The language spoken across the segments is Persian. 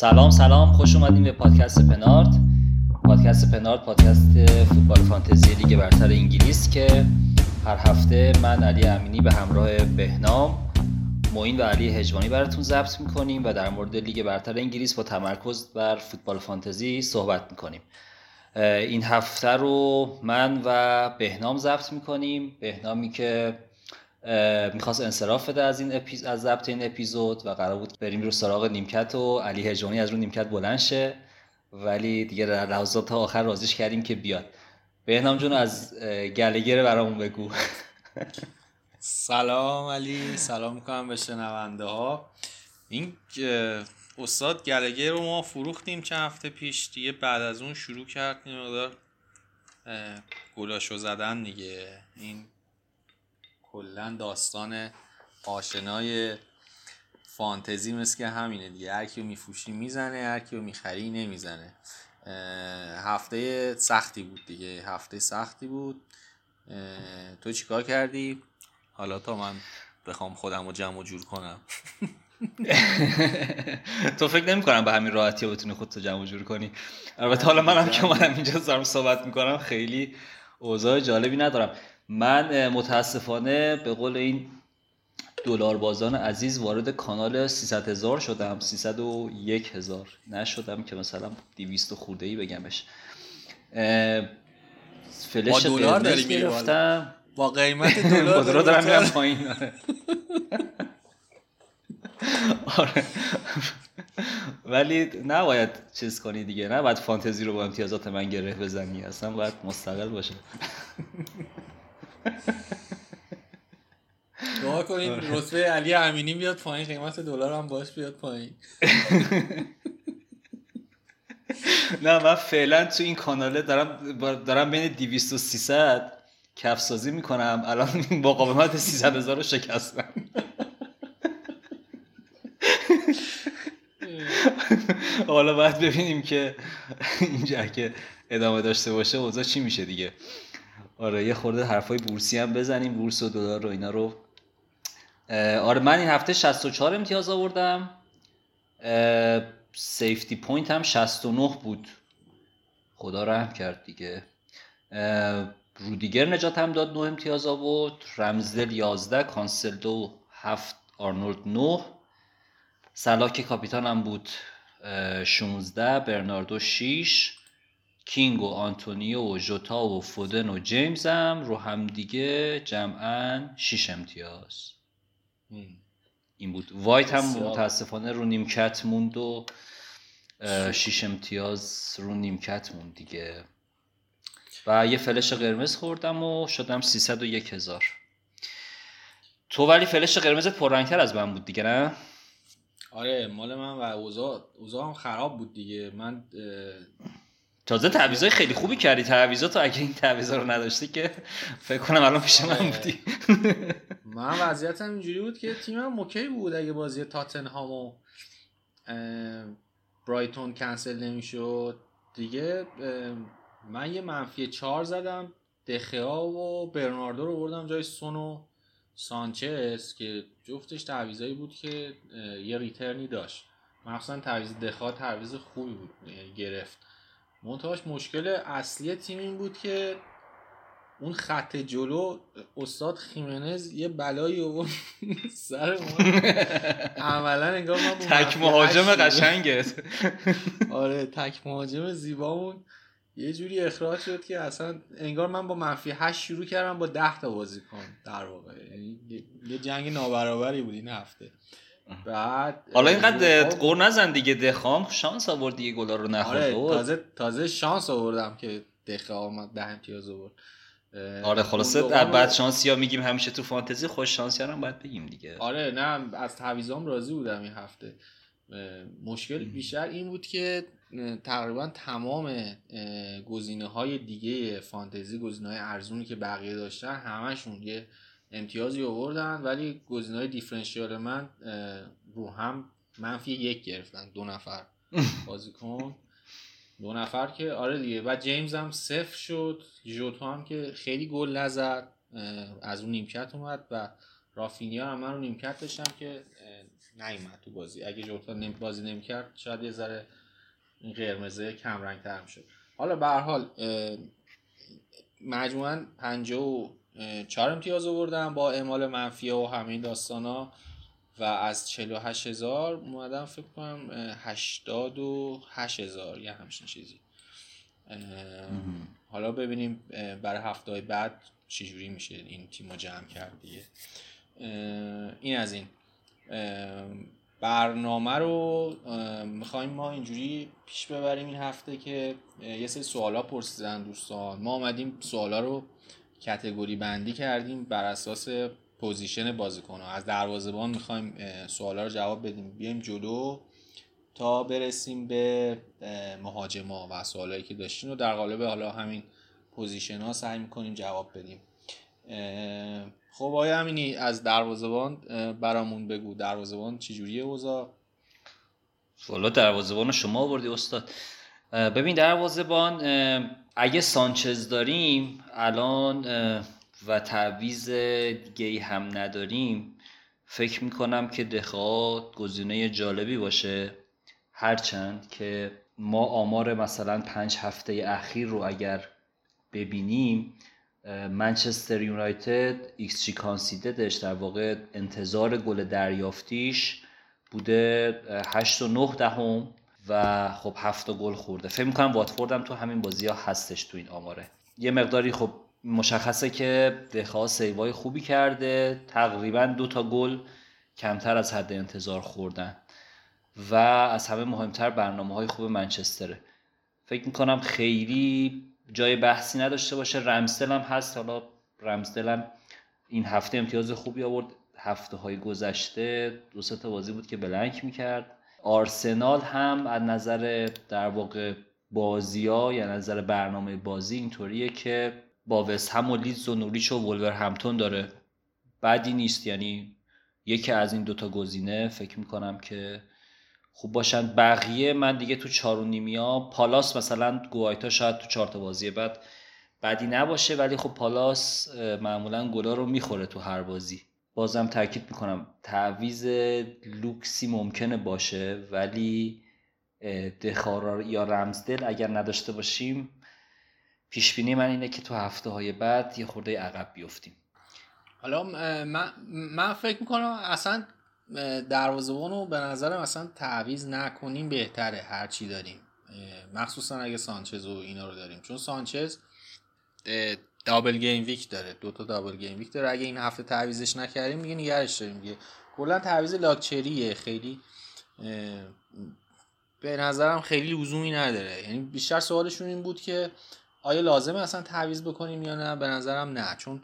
سلام سلام. خوش اومدیم به پادکست پنارت. پادکست پنارت پادکست فوتبال فانتزی لیگ برتر انگلیس که هر هفته من علی امینی به همراه بهنام معین و علی هجوانی براتون ضبط می‌کنیم و در مورد لیگ برتر انگلیس با تمرکز بر فوتبال فانتزی صحبت می‌کنیم. این هفته رو من و بهنام ضبط می‌کنیم. بهنامی که می‌خواست انصراف بده از این اپیز... از ضبط این اپیزود و قرار بود بریم رو سراغ نیمکت و علی هجوانی از رو نیمکت بلند شه. ولی دیگه در لحظات آخر رازیش کردیم که بیاد. بهنام جون از گلگره برامون بگو. سلام علی سلام می‌کنم به شنونده ها این استاد گلگه رو ما فروختیم چند هفته پیش. دیگه بعد از اون شروع کردیم مقدار گلاشو زدن دیگه. این کلا داستان آشنای فانتزی مثل که همینه دیگه. هر کیو میفروشی می‌زنه هر کیو می‌خری نمی‌زنه. هفته سختی بود دیگه. هفته سختی بود. تو چیکار کردی؟ حالا تا من بخوام خودم رو جمع و جور کنم. تو فکر نمی کنم به همین راحتی بتونی خودتو جمع و جور کنی. البته حالا منم که منم اینجا دارم صحبت می‌کنم خیلی اوضاع جالبی ندارم. من متاسفانه به قول این دلار بازان عزیز وارد کانال 300 هزار شدم. 301 هزار. نشدم که مثلا 200 خورده ای بگمش فلش دلار داری گرفتم با قیمت دلار دلار دارم میرم پایین. آره. ولی نباید چیز کنی دیگه. نه باید فانتزی رو با امتیازات من گره بزنی. اصلا باید مستقل باشه. دعا کنین رتبه علی امینی بیاد پایین قیمت دلار هم باش بیاد پایین. نه من فعلا تو این کاناله دارم دارم بین 200 و 300 کف سازی می‌کنم. الان مقاومت 300 هزار رو شکستم. حالا باید ببینیم که اینجا که ادامه داشته باشه اوضاع چی میشه دیگه. آره یه خورده حرفای بورسی هم بزنیم. بورس و دلار رو اینا رو. آره من این هفته 64 امتیاز آوردم. safety point هم 69 بود. خدا رحم کرد دیگه. رودیگر نجات هم داد 9 امتیاز آورد. رمزدیل 11 کانسلو 7 آرنولد 9 صلاح که کاپیتان هم بود 16 برناردو 6 کینگ و آنتونیو و جوتا و فودن و جیمز هم رو هم دیگه جمعا 6 امتیاز. این بود. وایت هم متاسفانه رو نیمکت موند و 6 امتیاز رو نیمکت موند دیگه. و یه فلش قرمز خوردم و شدم 301 هزار. تو ولی فلش قرمز پررنگتر از من بود دیگه نه؟ آره مال من و اوضاع اوضاع هم خراب بود دیگه. من تازه تعویضای خیلی خوبی کردی. تعویضات تو اگه این تعویضا رو نداشتی که فکر کنم الان پیش من آره. بودی. من وضعیتم اینجوری بود که تیمم موکی بود اگه بازی تاتنهام و برایتون کنسل نمی‌شد. دیگه من یه منفی چهار زدم. دخیا و برناردو رو بردم جای سون و سانچز که جفتش تعویضایی بود که یه ریترنی داشت. مخصوصا تعویض دخا تعویض خوبی بود یعنی گرفت. منتهاش مشکل اصلی تیم این بود که اون خط جلو استاد خیمنز یه بلایی و سر ما. عملا انگار من تک مهاجم قشنگه. آره تک مهاجم زیبامون. یه جوری اخراج شد که اصلا انگار من با منفی هشت شروع کردم با ده تا بازی کن در واقع. یعنی یه جنگ نابرابری بود این هفته. بعد حالا اینقدر خب، قور نزن دیگه دخام شانس آورد دیگه گلا رو نخورد آره بود. تازه تازه شانس آوردم که دخه آمد ده امتیاز آورد. آره خلاصه گندوقان رو- بعد شانسی ها میگیم همیشه تو فانتزی خوش شانسی هم باید بگیم دیگه. آره نه از تعویضام راضی بودم این هفته. مشکل بیشتر این بود که تقریبا تمام گزینه های دیگه فانتزی گزینه های ارزونی که بقیه داشتن همشون یه امتیازی آوردن ولی گزینه های دیفرنشیال من رو هم منفی یک گرفتن دو نفر. بازیکن. دو نفر که آره دیگه. و جیمز هم صفر شد. ژوتا هم که خیلی گل نزد از اون نیمکت اومد و رافینیا هم من رو نیمکت داشتم که نیومد تو بازی. اگه ژوتا نیم بازی نمی‌کرد شاید یه ذره این قرمزه کم رنگ تر می‌شد. حالا به هر حال مجموعا 54 امتیاز آوردم با اعمال منفی و همه این داستان ها و از 48 هزار اومدم فکر کنم اه، 88 هزار یه همچین چیزی. حالا ببینیم برای هفته بعد چجوری میشه این تیم جمع کرد دیگه. این از این. برنامه رو می‌خوایم ما اینجوری پیش ببریم این هفته که یه سری سوالا پرسیدن دوستان. ما آمدیم سوالا رو category بندی کردیم بر اساس پوزیشن بازیکن از دروازه‌بان می‌خوایم سوالا رو جواب بدیم. بیایم جلو تا برسیم به مهاجما و سوالایی که داشتین و در قالب حالا همین پوزیشن ها سعی می‌کنیم جواب بدیم. خب آقای امینی از دروازه‌بان اه، برامون بگو. دروازه‌بان چجوریه اوضاع؟ والا دروازه‌بان شما واردی استاد. ببین دروازه‌بان اه، اگه سانچز داریم الان و تعویض دیگه هم نداریم فکر می‌کنم که دخئا گزینه جالبی باشه. هرچند که ما آمار مثلا پنج هفته اخیر رو اگر ببینیم منچستر یونایتد xG conceded ش در واقع انتظار گل دریافتیش بوده اه، هشت و نه دهم. و خب هفت گل خورده. فکر می‌کنم واتفورد تو همین بازی ها هستش تو این آماره. یه مقداری خب مشخصه که دخواه سیوای خوبی کرده. تقریبا دو تا گل کمتر از حد انتظار خوردن. و از همه مهمتر برنامه های خوب منچستره. فکر می‌کنم خیلی جای بحثی نداشته باشه. رمزدل هم هست. حالا رمزدل هم این هفته امتیاز خوبی آورد. هفته های گذشته دو تا بازی بود که بلنک می‌کرد. آرسنال هم از نظر در واقع بازی ها یا نظر برنامه بازی اینطوریه که با وست هم و لیدز و نوریچ و ولور همتون داره. بدی نیست یعنی یکی از این دوتا گزینه فکر می‌کنم که خوب باشن. بقیه من دیگه تو چهار و نیمیا پالاس مثلا گوایتا شاید تو چهار تا بازی بعد بدی نباشه. ولی خب پالاس معمولا گلا رو می‌خوره تو هر بازی. بازم تاکید می‌کنم. تعویز لوکسی ممکنه باشه ولی دخارا یا رمزدل اگر نداشته باشیم پیش بینی من اینه که تو هفته های بعد یه خورده عقب بیفتیم. حالا من, من فکر می‌کنم اصلا دروازه‌بان رو به نظرم اصلا تعویز نکنیم بهتره هر چی داریم. مخصوصا اگه سانچز و اینا رو داریم. چون سانچز double game week داره. دو تا double game week داره. اگه این هفته تعویضش نکردیم دیگه نگهش داریم دیگه. کلا تعویز لاکچریه. خیلی به نظرم خیلی لزومی نداره. یعنی بیشتر سوالشون این بود که آیا لازمه اصلا تعویض بکنیم یا نه؟ به نظرم نه. چون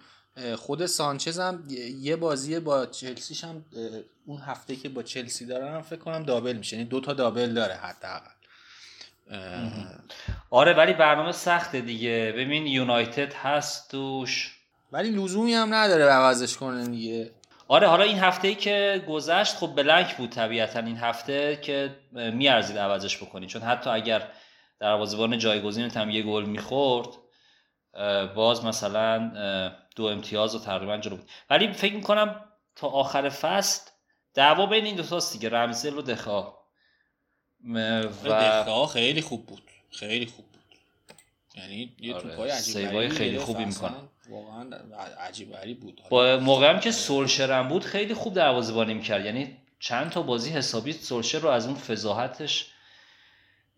خود سانچز هم یه بازی با چلسیش هم اون هفته که با چلسی دارن فکر کنم double میشه. یعنی دو تا double داره اه، آره ولی برنامه سخته دیگه. ببین یونایتد هست توش. ولی لزومی هم نداره عوضش کنن دیگه. آره حالا این هفته ای که گذشت خب بلنک بود طبیعتا این هفته که میارزید عوضش بکنی چون حتی اگر دروازه‌بان جایگزینت هم یه گل می‌خورد باز مثلا دو امتیاز و تقریبا جلو بود. ولی فکر می‌کنم تا آخر فصل دعوا بین این دوتاست دیگه. رمزل و دخا. و دفاع خیلی خوب بود. خیلی خوب بود. یعنی یه آره، توپای عجیب خیلی خوبی. می‌کنه. واقعا عجیب غریب بود. با موقع هم که سولشرم بود خیلی خوب دروازه‌بانی می‌کرد. یعنی چند تا بازی حسابی سولشر رو از اون فضاحتش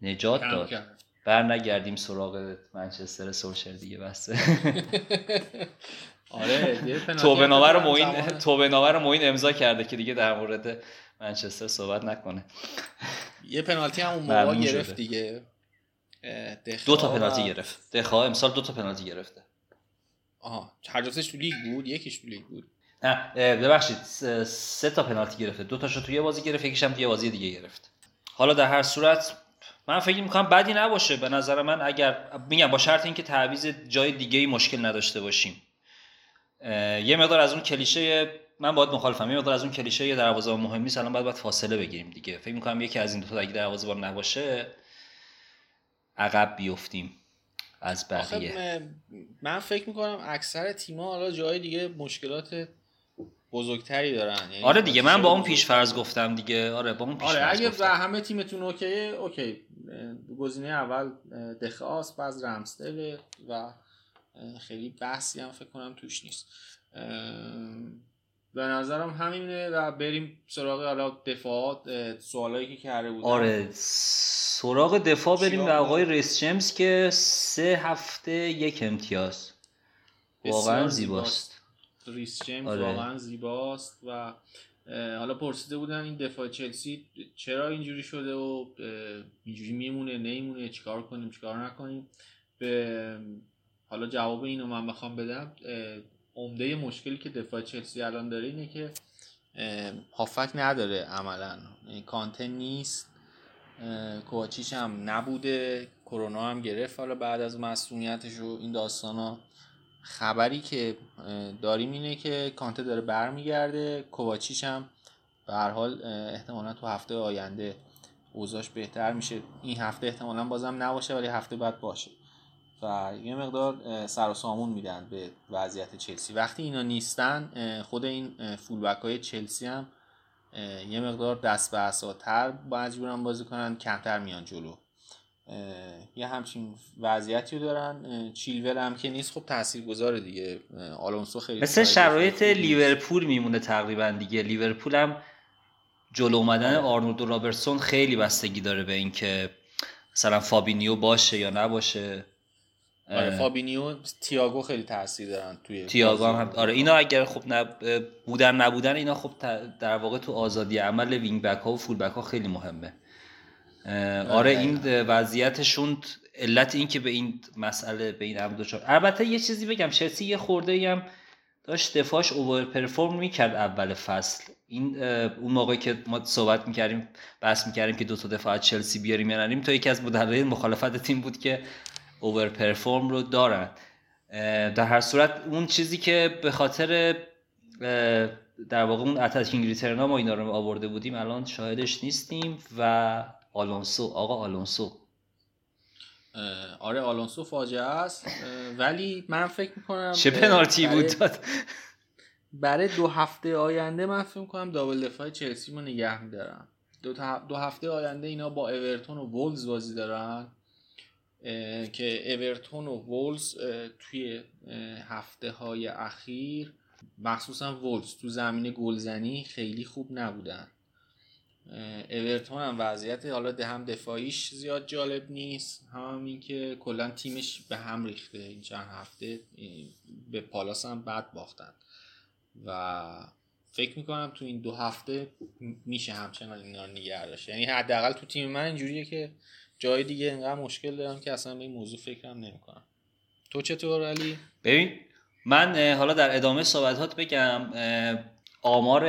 نجات داد. کرد. بر نگردیم سراغ منچستر سولشر دیگه بسته آره توبناور رو موین موین امضا کرده که دیگه در مورد منچستر صحبت نکنه. یه پنالتی هم اون موقع گرفت دیگه. دو تا پنالتی گرفت. دخا امسال دو تا پنالتی گرفته. آها هر جفتش تو لیگ بود؟ یکیش تو لیگ بود. نه ببخشید سه تا پنالتی گرفته. دو تاشو توی بازی گرفت یکیش هم توی بازی دیگه گرفت. حالا در هر صورت من فکر می‌کنم بدی نباشه. به نظر من اگر میگم با شرط اینکه تعویض جای دیگه ای مشکل نداشته باشیم. یه مقدار از اون کلیشه من باید مخالفم. یه مقدار از اون کلیشه که دروازه مهم نیست الان باید باید فاصله بگیریم دیگه. فکر می‌کنم یکی از این دو تا اگه دروازه نباشه عقب بیفتیم از بقیه. من فکر می‌کنم اکثر تیم‌ها حالا جای دیگه مشکلات بزرگتری دارن. یعنی آره دیگه من با اون پیش فرض گفتم دیگه. آره با اون پیش آره اگه گفتم. همه تیمتون okay okay. گزینه اول دخئاس بعد رمزدیل و خیلی بحثی هم فکر کنم توش نیست. به نظرم همینه و بریم سراغ حالا دفاعات سوالایی که کرده بودن آره سراغ دفاع بریم به آقای ریس جیمز که سه هفته یک امتیاز. واقعا زیباست. ریس جیمز آره. واقعا زیباست و حالا پرسیده بودن این دفاع چلسی چرا اینجوری شده و اینجوری میمونه نمیمونه چیکار کنیم چیکار نکنیم. به حالا جواب اینو من بخوام بدم. عمده مشکلی که دفاع چلسی الان داره اینه که هافک نداره عملا. کانته نیست. کوچیش هم نبوده. کرونا هم گرفت. حالا بعد از مسئولیتش و این داستان ها خبری که داریم اینه که کانته داره برمیگرده. کوواچیش هم به هر حال احتمالا تو هفته آینده اوضاعش بهتر میشه. این هفته احتمالا بازم نباشه ولی هفته بعد باشه. و یه مقدار سر و سامون میدن به وضعیت چلسی. وقتی اینا نیستن خود این فولبک های چلسی هم یه مقدار دست به اساتر مجبورن بازی کنن کمتر میان جلو. یه همچین وضعیتی رو دارن. چیلول هم که نیست خب تأثیر گذاره دیگه آلونسو خیلی مثل شرایط لیورپول میمونه تقریبا دیگه. لیورپول هم جلو اومدن آره. آرنولد و رابرتسون خیلی بستگی داره به اینکه مثلا فابینیو باشه یا نباشه. آره فابینیو تییاگو خیلی تاثیر دارن توی تییاگو هم, آره اینا اگر خب نب... بودن نبودن اینا خب در واقع تو آزادی عمل wing back ها و full back ها خیلی مهمه. آره این وضعیتشون علت این که به این مسئله به این امر دچار البته یه چیزی بگم چلسی یه خورده ای هم داشت دفاعش اوور پرفورم می‌کرد اول فصل. این اون موقعی که ما صحبت می‌کردیم بحث می‌کردیم که دو تا دفاع چلسی بیاریم یا نریم تا یکی از مدلای مخالفت تیم بود که اوور پرفورم رو دارن. در هر صورت اون چیزی که به خاطر در واقع اون اتکینگ ریترنا ما اینا رو آورده بودیم الان شاهدش نیستیم و آلونسو آقا آلونسو. آره آلونسو فاجعه است. ولی من فکر می‌کنم چه پنالتی بود داد. برای دو هفته آینده من فکر می‌کنم دابل دفاع چلسی رو نگه میدارم دو, دو هفته آینده اینا با اورتون و وولز بازی دارن. که اورتون و وولز توی هفته های اخیر مخصوصا وولز تو زمین گلزنی خیلی خوب نبودن. اورتون هم وضعیت حالا هم دفاعیش زیاد جالب نیست. هم اینکه کلا تیمش به هم ریخته این چند هفته به پالاس هم بد باختن. و فکر می‌کنم تو این دو هفته میشه همچنان اینا رو نگه داشت. یعنی حداقل تو تیم من اینجوریه که جای دیگه اینقدر مشکل دارم که اصلا به این موضوع فکرم نمی‌کنم. تو چطور علی؟ ببین من حالا در ادامه صحبتات بگم آمار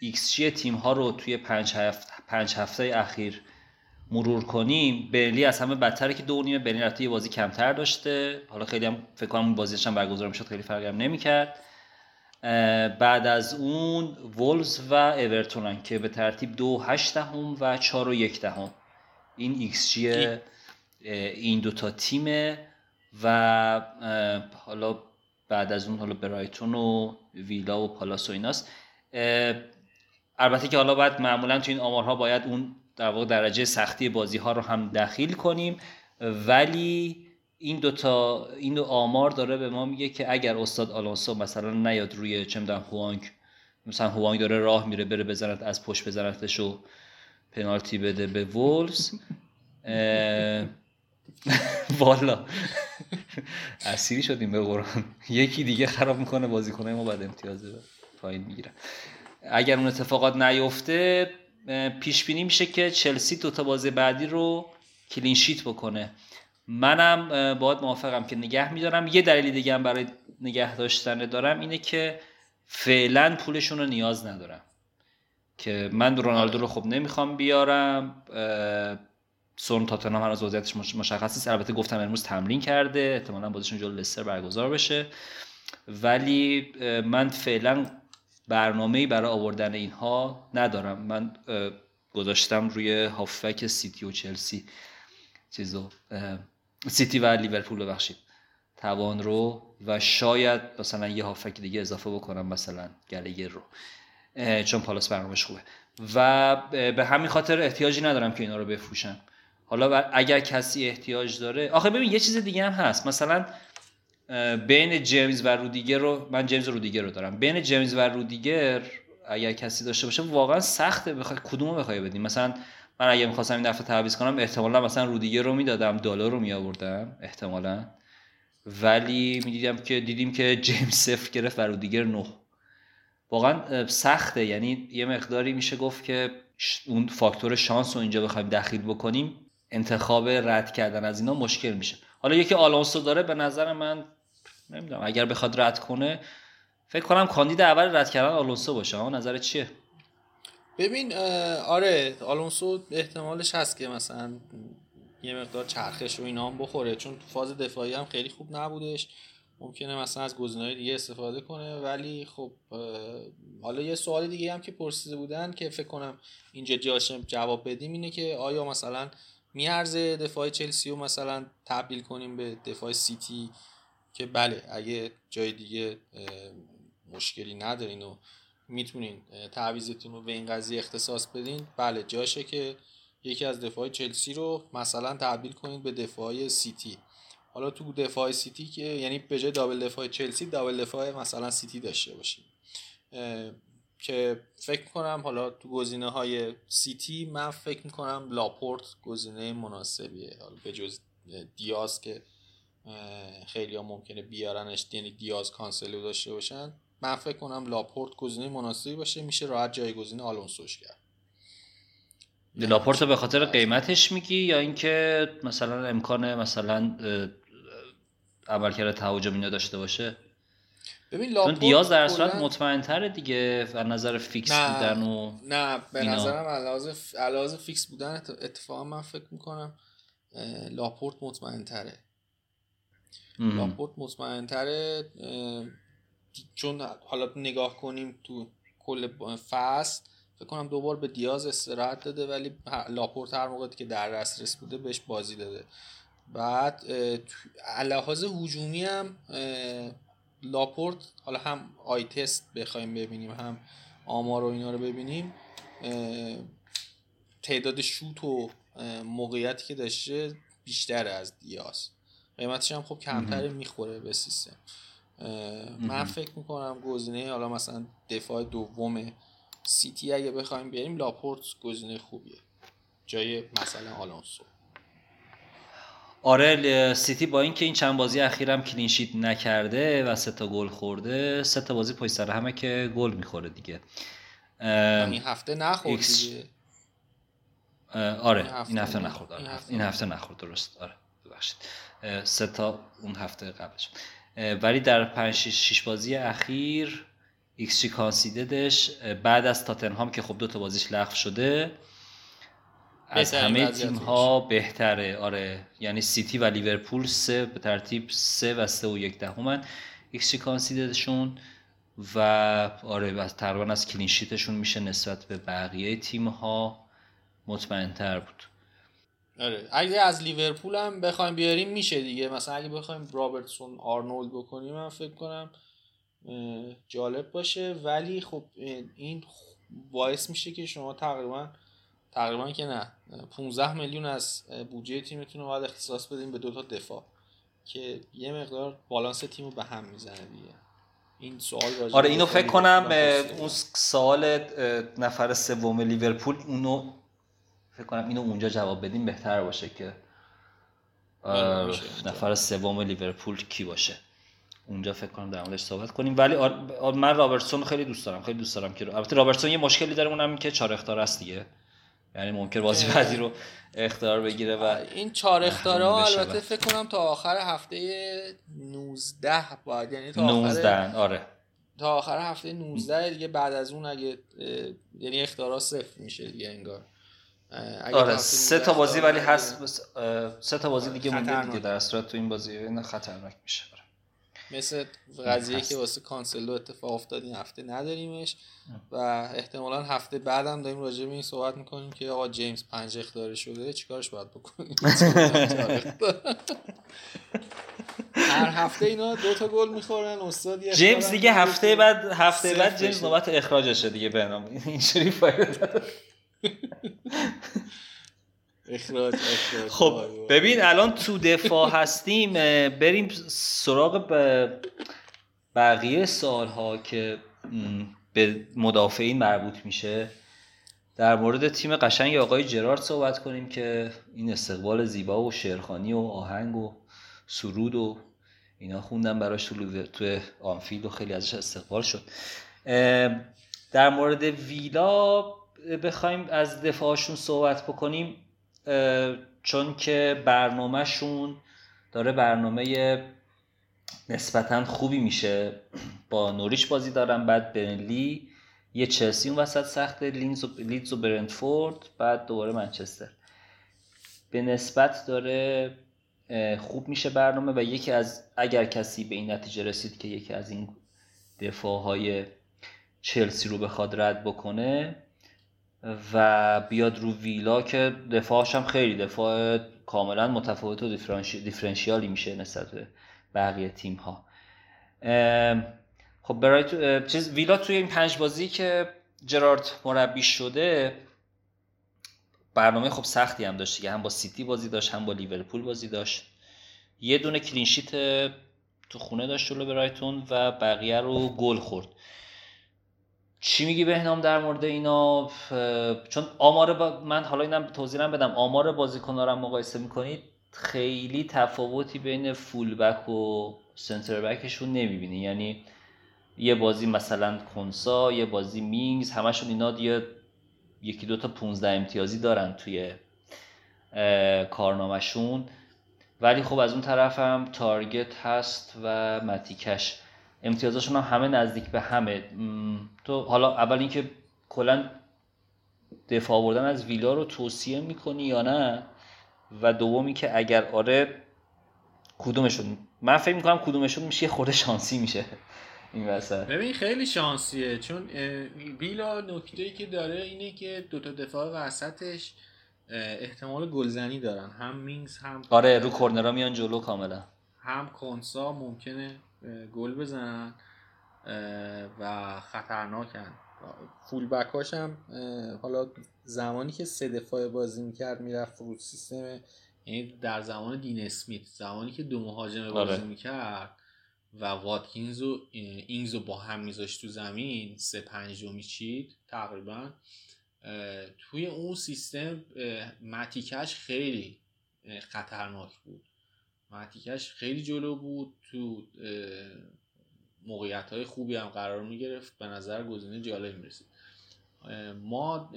ایکس جی تیم ها رو توی پنج, هفت، پنج هفته اخیر مرور کنیم برنلی از همه بدتره که دو و نیمه برنلی رفته یه بازی کمتر داشته. حالا خیلی هم فکر کنم بازیش هم برگزار می‌شد خیلی فرقی هم نمی‌کرد. بعد از اون وولز و اورتونن که به ترتیب دو هشت دهم و چهار و یک دهم. این ایکس این دوتا تیمه و حالا بعد از اون حالا برایتون و ویلا و پالاس و ایناست. البته که حالا باید معمولا تو این آمارها باید اون در واقع درجه سختی بازی ها رو هم دخیل کنیم. ولی این دوتا این دو آمار داره به ما میگه که اگر استاد آلونسو مثلا نیاد روی چه می‌دونم هوانگ مثلا هوانگ داره راه میره بره بزنت از پشت بزنتش و پنالتی بده به وولز والا. اسیری شدیم به قرآن. یکی دیگه خراب می‌کنه بازیکنای ما بعد امتیاز پایین می‌گیرن. اگر اون اتفاقات نیفته پیش بینی میشه که چلسی دو تا بازی بعدی رو کلین شیت بکنه. منم باید موافقم که نگه میدارم. یه دلیل دیگه هم برای نگه داشتن دارم اینه که فعلا پولشون رو نیاز ندارم. که من رونالدو رو خب نمی‌خوام بیارم سون تاتنهام هنوز وضعیتش مشخص است البته گفتم امروز تمرین کرده احتمالا بازیشون جلو لستر برگزار بشه. ولی من فعلا برنامه‌ای برای آوردن اینها ندارم. من گذاشتم روی هافک سیتی و چلسی. چیزو سیتی و لیورپول ببخشید. توان رو و شاید مثلا یه هافک دیگه اضافه بکنم مثلا گلگر رو. چون پالاس برنامهش خوبه. و به همین خاطر احتیاجی ندارم که اینا رو بفروشم. حالا اگر کسی احتیاج داره آخه ببین یه چیز دیگه هم هست. مثلا بین جیمز و رودیگر رو من جیمز و رودیگر رو دارم. بین جیمز و رودیگر اگر کسی داشته باشه واقعا سخته. بخوای کدومو بخوای بدیم مثلا من اگه می‌خواستم این دفعه تعویض کنم احتمالا مثلا رودیگر رو می‌دادم دلار رو میآوردم احتمالا. ولی می‌دیدم که دیدیم که جیمز صفر گرفت و رودیگر نه. واقعا سخته. یعنی یه مقداری میشه گفت که اون فاکتور شانس رو اینجا بخوایم دخیل بکنیم انتخاب رد کردن از اینا مشکل میشه. حالا یکی آلونسو داره به نظر من نمی‌دونم اگر بخواد رد کنه فکر کنم کاندید اول رد کردن آلونسو باشه. ها نظر چیه؟ ببین آره آلونسو احتمالش هست که مثلا یه مقدار چرخش و اینا هم بخوره چون تو فاز دفاعی هم خیلی خوب نبودش. ممکنه مثلا از گزینه‌های دیگه استفاده کنه ولی خب حالا یه سوال دیگه هم که پرسیده بودن که فکر کنم اینجا جاشم جواب بدیم اینه که آیا مثلا میارزه دفاع چلسی رو مثلا تبدیل کنیم به دفاع سیتی؟ که بله اگه جای دیگه مشکلی ندارین و می‌تونین تعویزتون رو به این قضیه اختصاص بدین بله جاشه که یکی از دفاع چلسی رو مثلا تبدیل کنید به دفاع سیتی. حالا تو دفاع سیتی که یعنی به جای double دفاع چلسی double دفاع مثلا سیتی داشته باشیم. که فکر کنم حالا تو گزینه های سیتی من فکر می‌کنم لاپورت گزینه مناسبیه. حالا به جز دیاز که خیلی ها ممکنه بیارنش یعنی دیاز کانسلو داشته باشن. من فکر کنم لاپورت گزینه مناسبی باشه. میشه راحت جایگزین آلونسوش کرد. لاپورت به خاطر قیمتش میگی یا اینکه مثلا امکان مثلا عملکرد تهاجمی اینا داشته باشه. ببین چون دیاز در صورت مطمئن تره دیگه از نظر فیکس نه بودن و نه به نظرم علاوه فیکس بودن اتفاقا من فکر می‌کنم لاپورت مطمئن تره لاپورت مطمئن تره چون حالا نگاه کنیم تو کل فصل فکر کنم دوبار به دیاز استراحت داده ولی لاپورت هر موقع که در دسترس بوده بهش بازی داده. بعد لحاظ هجومی هم لاپورت حالا هم eye test بخوایم ببینیم هم آمار و اینا رو ببینیم تعداد شوت و موقعیتی که داشته بیشتر از دیاز. قیمتش هم خب کمتر می‌خوره به سیستم. من فکر می‌کنم گزینه حالا مثلا دفاع دوم سیتی اگه بخوایم بیاریم لاپورت گزینه خوبیه. جای مثلا آلونسو. آره سیتی با اینکه این چند بازی اخیرم clean sheet نکرده و سه تا گل خورده سه تا بازی پشت سر همه که گل می‌خوره دیگه. این هفته نخورد دیگه؟ آره این هفته, این هفته نخورد آره. این هفته نخورد درست آره ببخشید. سه تا اون هفته قبلش. ولی در 5 6 بازی اخیر xG conceded ش بعد از تاتنهام که خب دو تا بازیش لغو شده از همه تیم ها بهتره. آره. یعنی سیتی و لیورپول سه به ترتیب سه و سه و یک دهمن xG conceded شون و آره تقریبا از clean sheet شون میشه نسبت به بقیه تیم ها مطمئن تر بود. آره. اگه از لیورپول هم بخوایم بیاریم میشه دیگه. مثلا اگه بخوایم رابرتسون آرنولد بکنیم من فکر کنم جالب باشه. ولی خب این باعث میشه که شما تقریبا تقریبا که نه. 15 میلیون از بودجه تیمتون رو باید اختصاص بدیم به دو تا دفاع که یه مقدار بالانس تیم رو به هم می‌زنه دیگه. این سوال آره اینو فکر کنم اون سوال نفر سوم لیورپول اونو فکر کنم اینو اونجا جواب بدیم بهتر باشه که نفر سوم لیورپول کی باشه. اونجا فکر کنم در موردش صحبت کنیم. ولی من رابرتسون خیلی دوست دارم خیلی دوست دارم که البته رابرتسون یه مشکلی داره اونم که چهار اختار است دیگه. یعنی ممکن بازی بعدی رو اختیار بگیره و این چهار اختارا البته فکر کنم تا آخر هفته 19 باید. یعنی تا 19 آره. تا آخر هفته 19 دیگه بعد از اون اگه یعنی اختارا صفر میشه دیگه انگار. آره سه تا بازی ولی هست سه تا بازی دیگه مونده دیگه در صورت تو این بازی. خطرناک میشه. مثل قضیه که واسه کانسلو اتفاق افتاد این هفته نداریمش. و احتمالا هفته بعدم داریم راجع به این صحبت می‌کنیم که آقا جیمز پنج اختاره شده چیکارش باید بکنیم؟ هر هفته اینا دو تا گل می‌خورن استاد جیمز دیگه هفته بعد هفته بعد جیمز نوبت اخراجشه دیگه بنام اینجوری فایده اخراج خب ببین الان تو دفاع هستیم بریم سراغ بقیه سالها که به مدافعین مربوط میشه. در مورد تیم قشنگ آقای جرارد صحبت کنیم که این استقبال زیبا و شعرخانی و آهنگ و سرود و اینا خوندم براش تو تو آنفیلد و خیلی ازش استقبال شد. در مورد ویلا بخوایم از دفاعشون صحبت بکنیم. چون که برنامهشون داره برنامه نسبتا خوبی میشه. با نوریچ بازی دارن بعد برنلی یه چلسی اون وسط سخته لینز و, لیدز و برنتفورد بعد دوباره منچستر. به نسبت داره خوب میشه برنامه و یکی از اگر کسی به این نتیجه رسید که یکی از این دفاع های چلسی رو بخواد رد بکنه و بیاد رو ویلا که دفاعش هم خیلی دفاع کاملا متفاوت و دیفرنشیالی میشه نسبت به بقیه تیم ها خب برای تو... چیز ویلا توی این پنج بازی که جرارد مربی شده برنامه خب سختی هم داشت هم با سیتی بازی داشت هم با لیورپول بازی داشت. یه دونه clean sheet تو خونه داشت جلو برایتون و بقیه رو گل خورد. چی میگی بهنام در مورد اینا؟ چون آمار با... من حالا اینم توضیح بدم. آمار بازیکن‌ها رو مقایسه می‌کنید خیلی تفاوتی بین full back و center back شون نمی‌بینی. یعنی یه بازی مثلا کنسا یه بازی مینگز همشون اینا یه یکی دو تا 15 امتیازی دارن توی کارنامهشون. ولی خب از اون طرف هم تارگت هست و متیکش. امتیازشون هم همه نزدیک به همه. تو حالا اول اینکه کلا دفاع آوردن از ویلا رو توصیه می‌کنی یا نه؟ و دومی که اگر آره کدومشون؟ من فکر می‌کنم کدومشون میشه خورده شانسی میشه. این وسط. ببین خیلی شانسیه چون ویلا نکته ای که داره اینه که دوتا دفاع وسطش احتمال گلزنی دارن. هم مینگز هم آره رو کورنرا میان جلو کاملا. هم کنسا ممکنه گل بزنن و خطرناکن. فول بک هم حالا زمانی که سه دفاع بازی می‌کرد می‌رفت رو سیستم یعنی در زمان دین اسمیت زمانی که دو مهاجم بازی آره. می‌کرد و واتکینز و اینگز رو با هم میذاشت تو زمین سه پنج رو میچید تقریبا. توی اون سیستم متیکش خیلی خطرناک بود. ماتیکش خیلی جلو بود تو موقعیت های خوبی هم قرار می گرفت به نظر گزینه جالب می رسید ما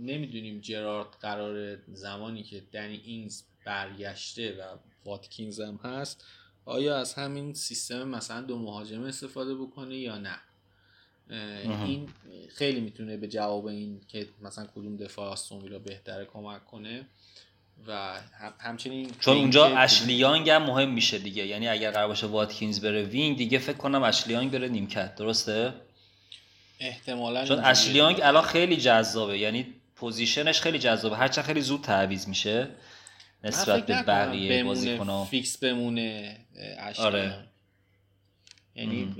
نمی‌دونیم جرارد قرار زمانی که دنی اینز برگشته و واتکینز هم هست آیا از همین سیستم مثلا دو مهاجمه استفاده بکنه یا نه؟ این خیلی می‌تونه به جواب این که مثلا کدوم دفاع آستون بهتره کمک کنه. و همچنین چون اونجا اشلیانگ هم مهم میشه دیگه. یعنی اگر قرار باشه واتکینز بره wing دیگه فکر کنم اشلی یانگ بره نیمکت. درسته؟ احتمالا چون اشلیانگ الان خیلی جذابه. یعنی position ش خیلی جذابه. هرچند خیلی زود تعویض میشه نسبت به بقیه بازیکن‌ها. fix بمونه آره. یعنی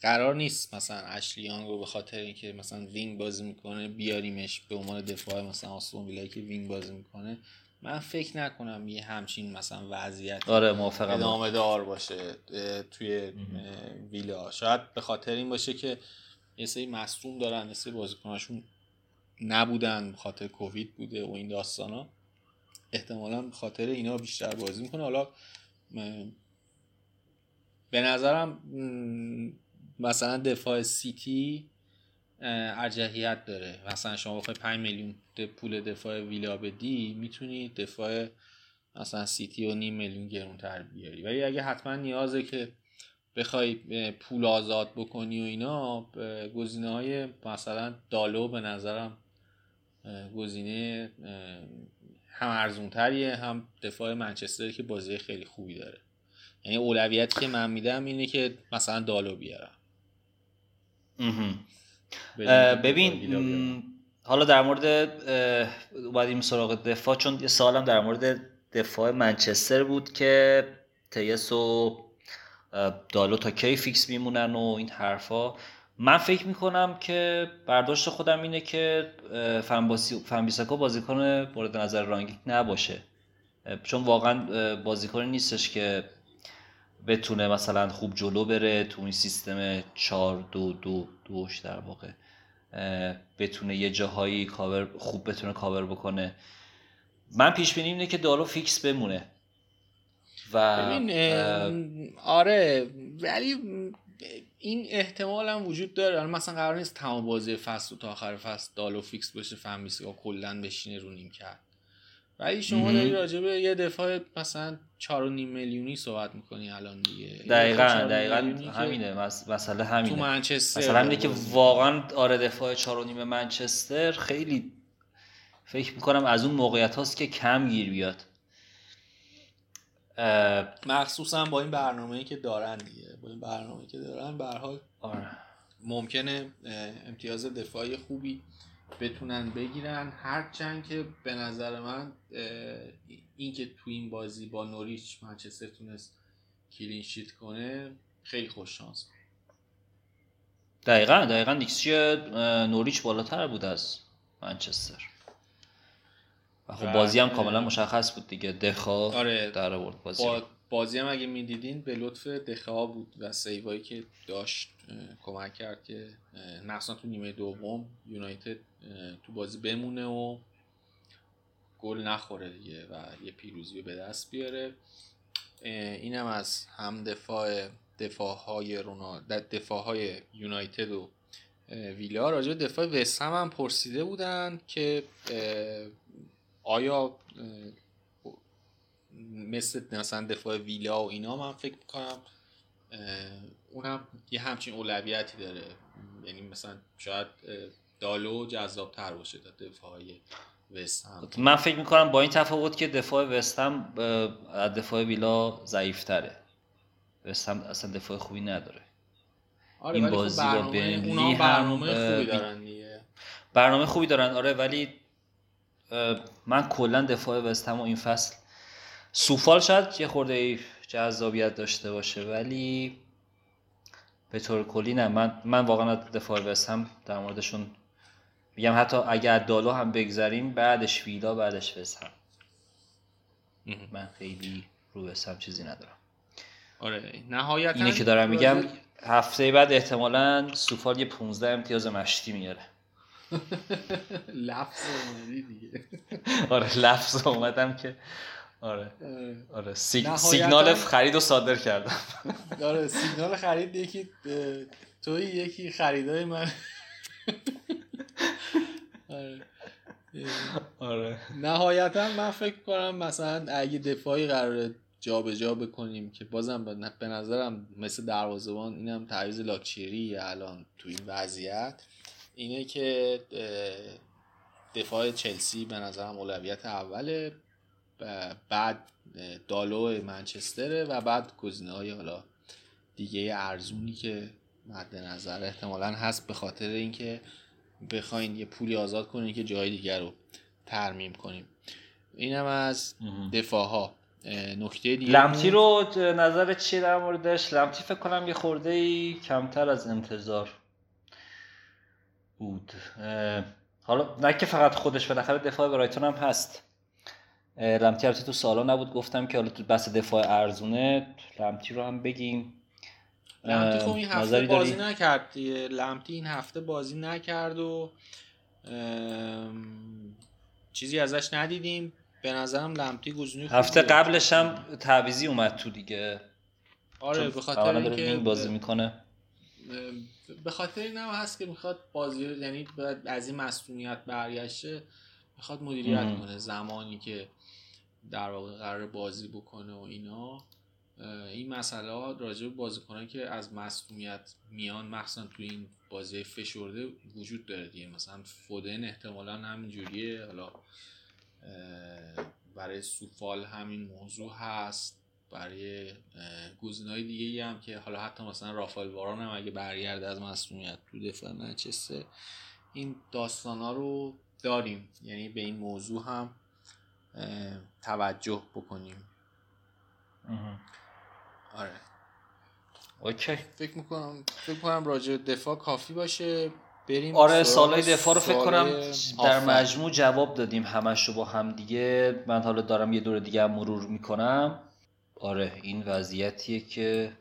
قرار نیست مثلا اشلی یانگ رو به خاطر اینکه مثلا wing بازی می‌کنه بیاریمش به عنوان دفاع مثلا آستون ویلا که wing بازی می‌کنه. من فکر نکنم یه همچین مثلا وضعیت آره موافقم. ادامه دار باشه توی ویلا. شاید به خاطر این باشه که یه سری مصدوم دارن یه سری بازیکناشون نبودن به خاطر کووید بوده و این داستانا. احتمالا خاطر اینا بیشتر بازی می‌کنه. حالا به نظرم مثلا دفاع سیتی ارجحیت داره. مثلا شما بخوای 5 میلیون پول دفاع ویلا بدی می‌تونی دفاع مثلا سیتی و نیم میلیون گرونتر بیاری. ولی اگه حتما نیازه که بخوای پول آزاد بکنی و اینا گزینه های مثلا دالو به نظرم گزینه هم ارزونتریه هم دفاع منچستر که بازی خیلی خوبی داره. یعنی اولویتی که من میدم اینه که مثلا دالو بیارم. ببین حالا در مورد اومدیم سراغ دفاع چون یه سالم در مورد دفاع منچستر بود که تیس و دالو تا کی fix میمونن و این حرفا. من فکر می‌کنم که برداشت خودم اینه که ون‌بیساکا بازیکن مورد نظر رانگیک نباشه. چون واقعا بازیکن نیستش که بتونه مثلا خوب جلو بره تو این سیستم 4 دو دو دوش در واقع بتونه یه جاهایی کاور خوب بتونه کاور بکنه. من پیش بینی اینه که دالو fix بمونه. و آره ولی این احتمال هم وجود داره. مثلا قرار نیست تمام بازی فصل و تا آخر فصل دالو فیکس بشه فهمیسی کلا بشینه رو نیم کرد ولی شما داری راجع به یه دفاع مثلا 4.5 میلیونی صحبت می‌کنی الان دیگه. دقیقا دقیقا همینه. مسئله همینه. تو منچستر مثلا همینه که واقعا آره دفاع 4.5 منچستر خیلی فکر می‌کنم از اون موقعیت هاست که کم گیر بیاد. مخصوصا با این برنامه که دارن دیگه. با این برنامه که دارن به حال آره. ممکنه امتیاز دفاعی خوبی بتونن بگیرن. هرچند که به نظر من این که تو این بازی با نوریچ منچستر تونست کلین شیت کنه خیلی خوش شانس دقیقا دقیقا. نیکسی نوریچ بالاتر بود از منچستر. و خب بازی هم کاملا مشخص بود دیگه. دخا آره. در آورد بازی. با بازی هم اگه می‌دیدین به لطف دخا بود و سیوایی که داشت کمک کرد که مخصوصا تو نیمه دوم یونایتد تو بازی بمونه و گل نخوره دیگه و یه پیروزی رو به دست بیاره. اینم از هم دفاع دفاع های رونا دفاع های یونایتد و ویلا راجع دفاع وستهم هم پرسیده بودن که آیا مثل مثلا دفاع ویلا و اینا من فکر می‌کنم اونم یه همچین اولویتی داره. یعنی مثلا شاید دالو جذاب تر باشه تا دفاع وستهم من فکر می‌کنم با این تفاوت که دفاع وستهم از دفاع ویلا ضعیف تره وستهم اصلا دفاع خوبی نداره. آره این خب بازی با برنامه, برنامه خوبی دارن دیگه. برنامه خوبی دارن آره ولی من کلا دفاع وستهم و این فصل سوفال شاید یه خورده جذابیت داشته باشه ولی به طور کلی نه. من من واقعا دفاع وستهم در موردشون میگم حتی اگر دالو هم بگذاریم بعدش ویلا بعدش وستهم من خیلی رو وستهم چیزی ندارم. آره نهایتا اینه که دارم میگم هفته بعد احتمالا سوفال یه 15 امتیاز مشتی میاره. لفظ اومدی دیگه. آره لفظ اومدم که آره. آره سیگنال خرید رو صادر کردم. آره سیگنال خرید یکی توی یکی خریدای من آره. آره نهایتا من فکر کنم مثلا اگه دفاعی قرار جابجا جا بکنیم که بازم به نظرم مثل دروازه‌بان اینم تعویض لاکچری الان تو این وضعیت اینه که دفاع چلسی به نظرم اولویت اوله بعد دالو منچستره و بعد گزینه های حالا دیگه ارزونی که مد نظر احتمالا هست به خاطر اینکه بخواین یه پولی آزاد کنین که جای دیگر رو ترمیم کنیم اینم از دفاع ها نکته دیگه لمتی رو نظر چی در موردش؟ لمتی فکر کنم یه خورده ای کمتر از انتظار بود. حالا نه که فقط خودش بالاخره دفاع برایتون هم هست. لمتی البته تو سالا نبود گفتم که حالا تو بس دفاع ارزونه لمتی رو هم بگیم. لمتی خب این هفته بازی نکرد لمتی این هفته بازی نکرد و چیزی ازش ندیدیم. به نظرم لمتی گزینه هفته. قبلش هم تعویزی اومد تو دیگه. آره به خاطر اینکه بازی می‌کنه. به خاطر این هم هست که می‌خواد بازی رو- یعنی از این مسئولیت برگشته می‌خواد مدیریت. کنه زمانی که در واقع قرار بازی بکنه و اینا. این مسئله ها راجع به بازیکنان که از مسئولیت میان مخصوصا تو این بازی فشرده وجود داره دیگه. مثلا فودن احتمالا همین جوریه. حالا برای سوفال همین موضوع هست. برای گزینه‌های دیگه هم که حالا حتی مثلا رافائل واران هم اگه برگرده از مسئولیت تو دفاع منچستر این داستان ها رو داریم. یعنی به این موضوع هم توجه بکنیم. آره. اوکی. فکر می‌کنم فکر می‌کنم راجع دفاع کافی باشه. بریم آره سالای دفاع رو فکر کنم در. مجموع جواب دادیم همش رو با هم دیگه. من حالا دارم یه دور دیگه هم مرور می‌کنم. آره این وضعیتیه که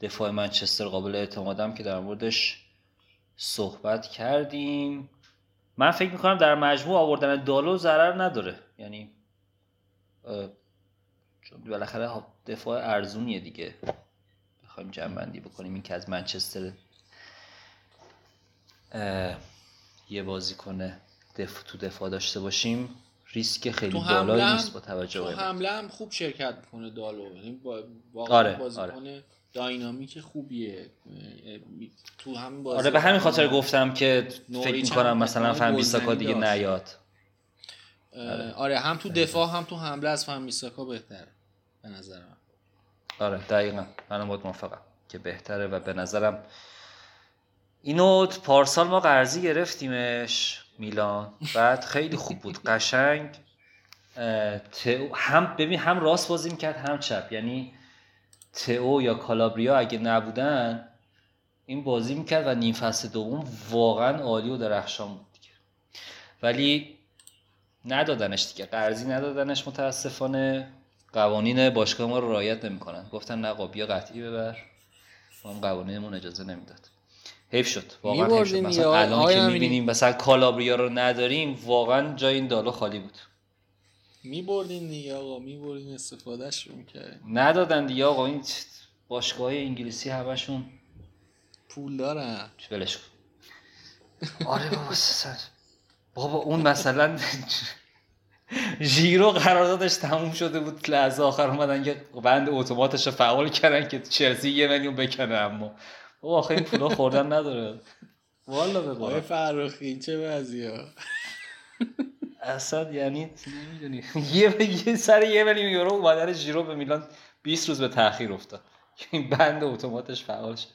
دفاع منچستر قابل اعتمادم که در موردش صحبت کردیم. من فکر می‌کنم در مجموع آوردن دالو ضرر نداره. یعنی چون بالاخره دفاع ارزونیه دیگه. بخوایم جمع بندی بکنیم. این که از منچستر اه، یه بازیکن دف... تو دفاع داشته باشیم ریسک خیلی بالایی هم- نیست با توجه تو به. حمله هم خوب شرکت می‌کنه دالو. یعنی با واقعا آره، بازیکن داینامیک خوبیه. تو همین بازی آره به همین خاطر گفتم که فکر می‌کنم هم مثلا فن بیساکا دیگه. نیاد. اه، آره. هم تو دفاع هم تو حمله از فهمیساکا بهتره. به نظر من. آره دقیقا. منم باید موافقم که بهتره و به نظرم اینو پارسال ما قرضی گرفتیمش میلان. بعد خیلی خوب بود. قشنگ تئو هم ببین هم راست بازی می‌کرد هم چپ. یعنی تئو یا کالابریا اگه نبودن این بازی می‌کرد و نیم فصل دوم واقعا عالی و درخشان بود دیگه. ولی ندادنش دیگه. قرضی ندادنش متاسفانه. قوانین باشگاه ما رو رعایت نمی‌کنن. گفتن نه بیا قطعی ببر. ما هم قوانینمون اجازه نمی‌داد. حیف شد. واقعا حیف شد. مثلا الان که؟ می‌بینیم مثلا کالابریا رو نداریم واقعا جای این دالو خالی بود. میبردین دیگه آقا. میبردین استفادهش رو می‌کردین. ندادن دیگه آقا. این باشگاه انگلیسی همشون پول دارن. ولش کن. آره بابا سر. بابا اون مثلا ژیرو قراردادش تموم شده بود لحظه آخر اومدن که بند اتوماتش رو فعال کردن که چلسی یه میلیون بکنه اما. بابا آخه این پولا خوردن نداره. والا به قرآن. فرخی چه وضعیه؟ اصلا یعنی نمی‌دونی. یه یه سر یه میلیون یورو اومدن ژیرو به میلان 20 روز به تاخیر افتاد. این بند اتوماتش فعال شد.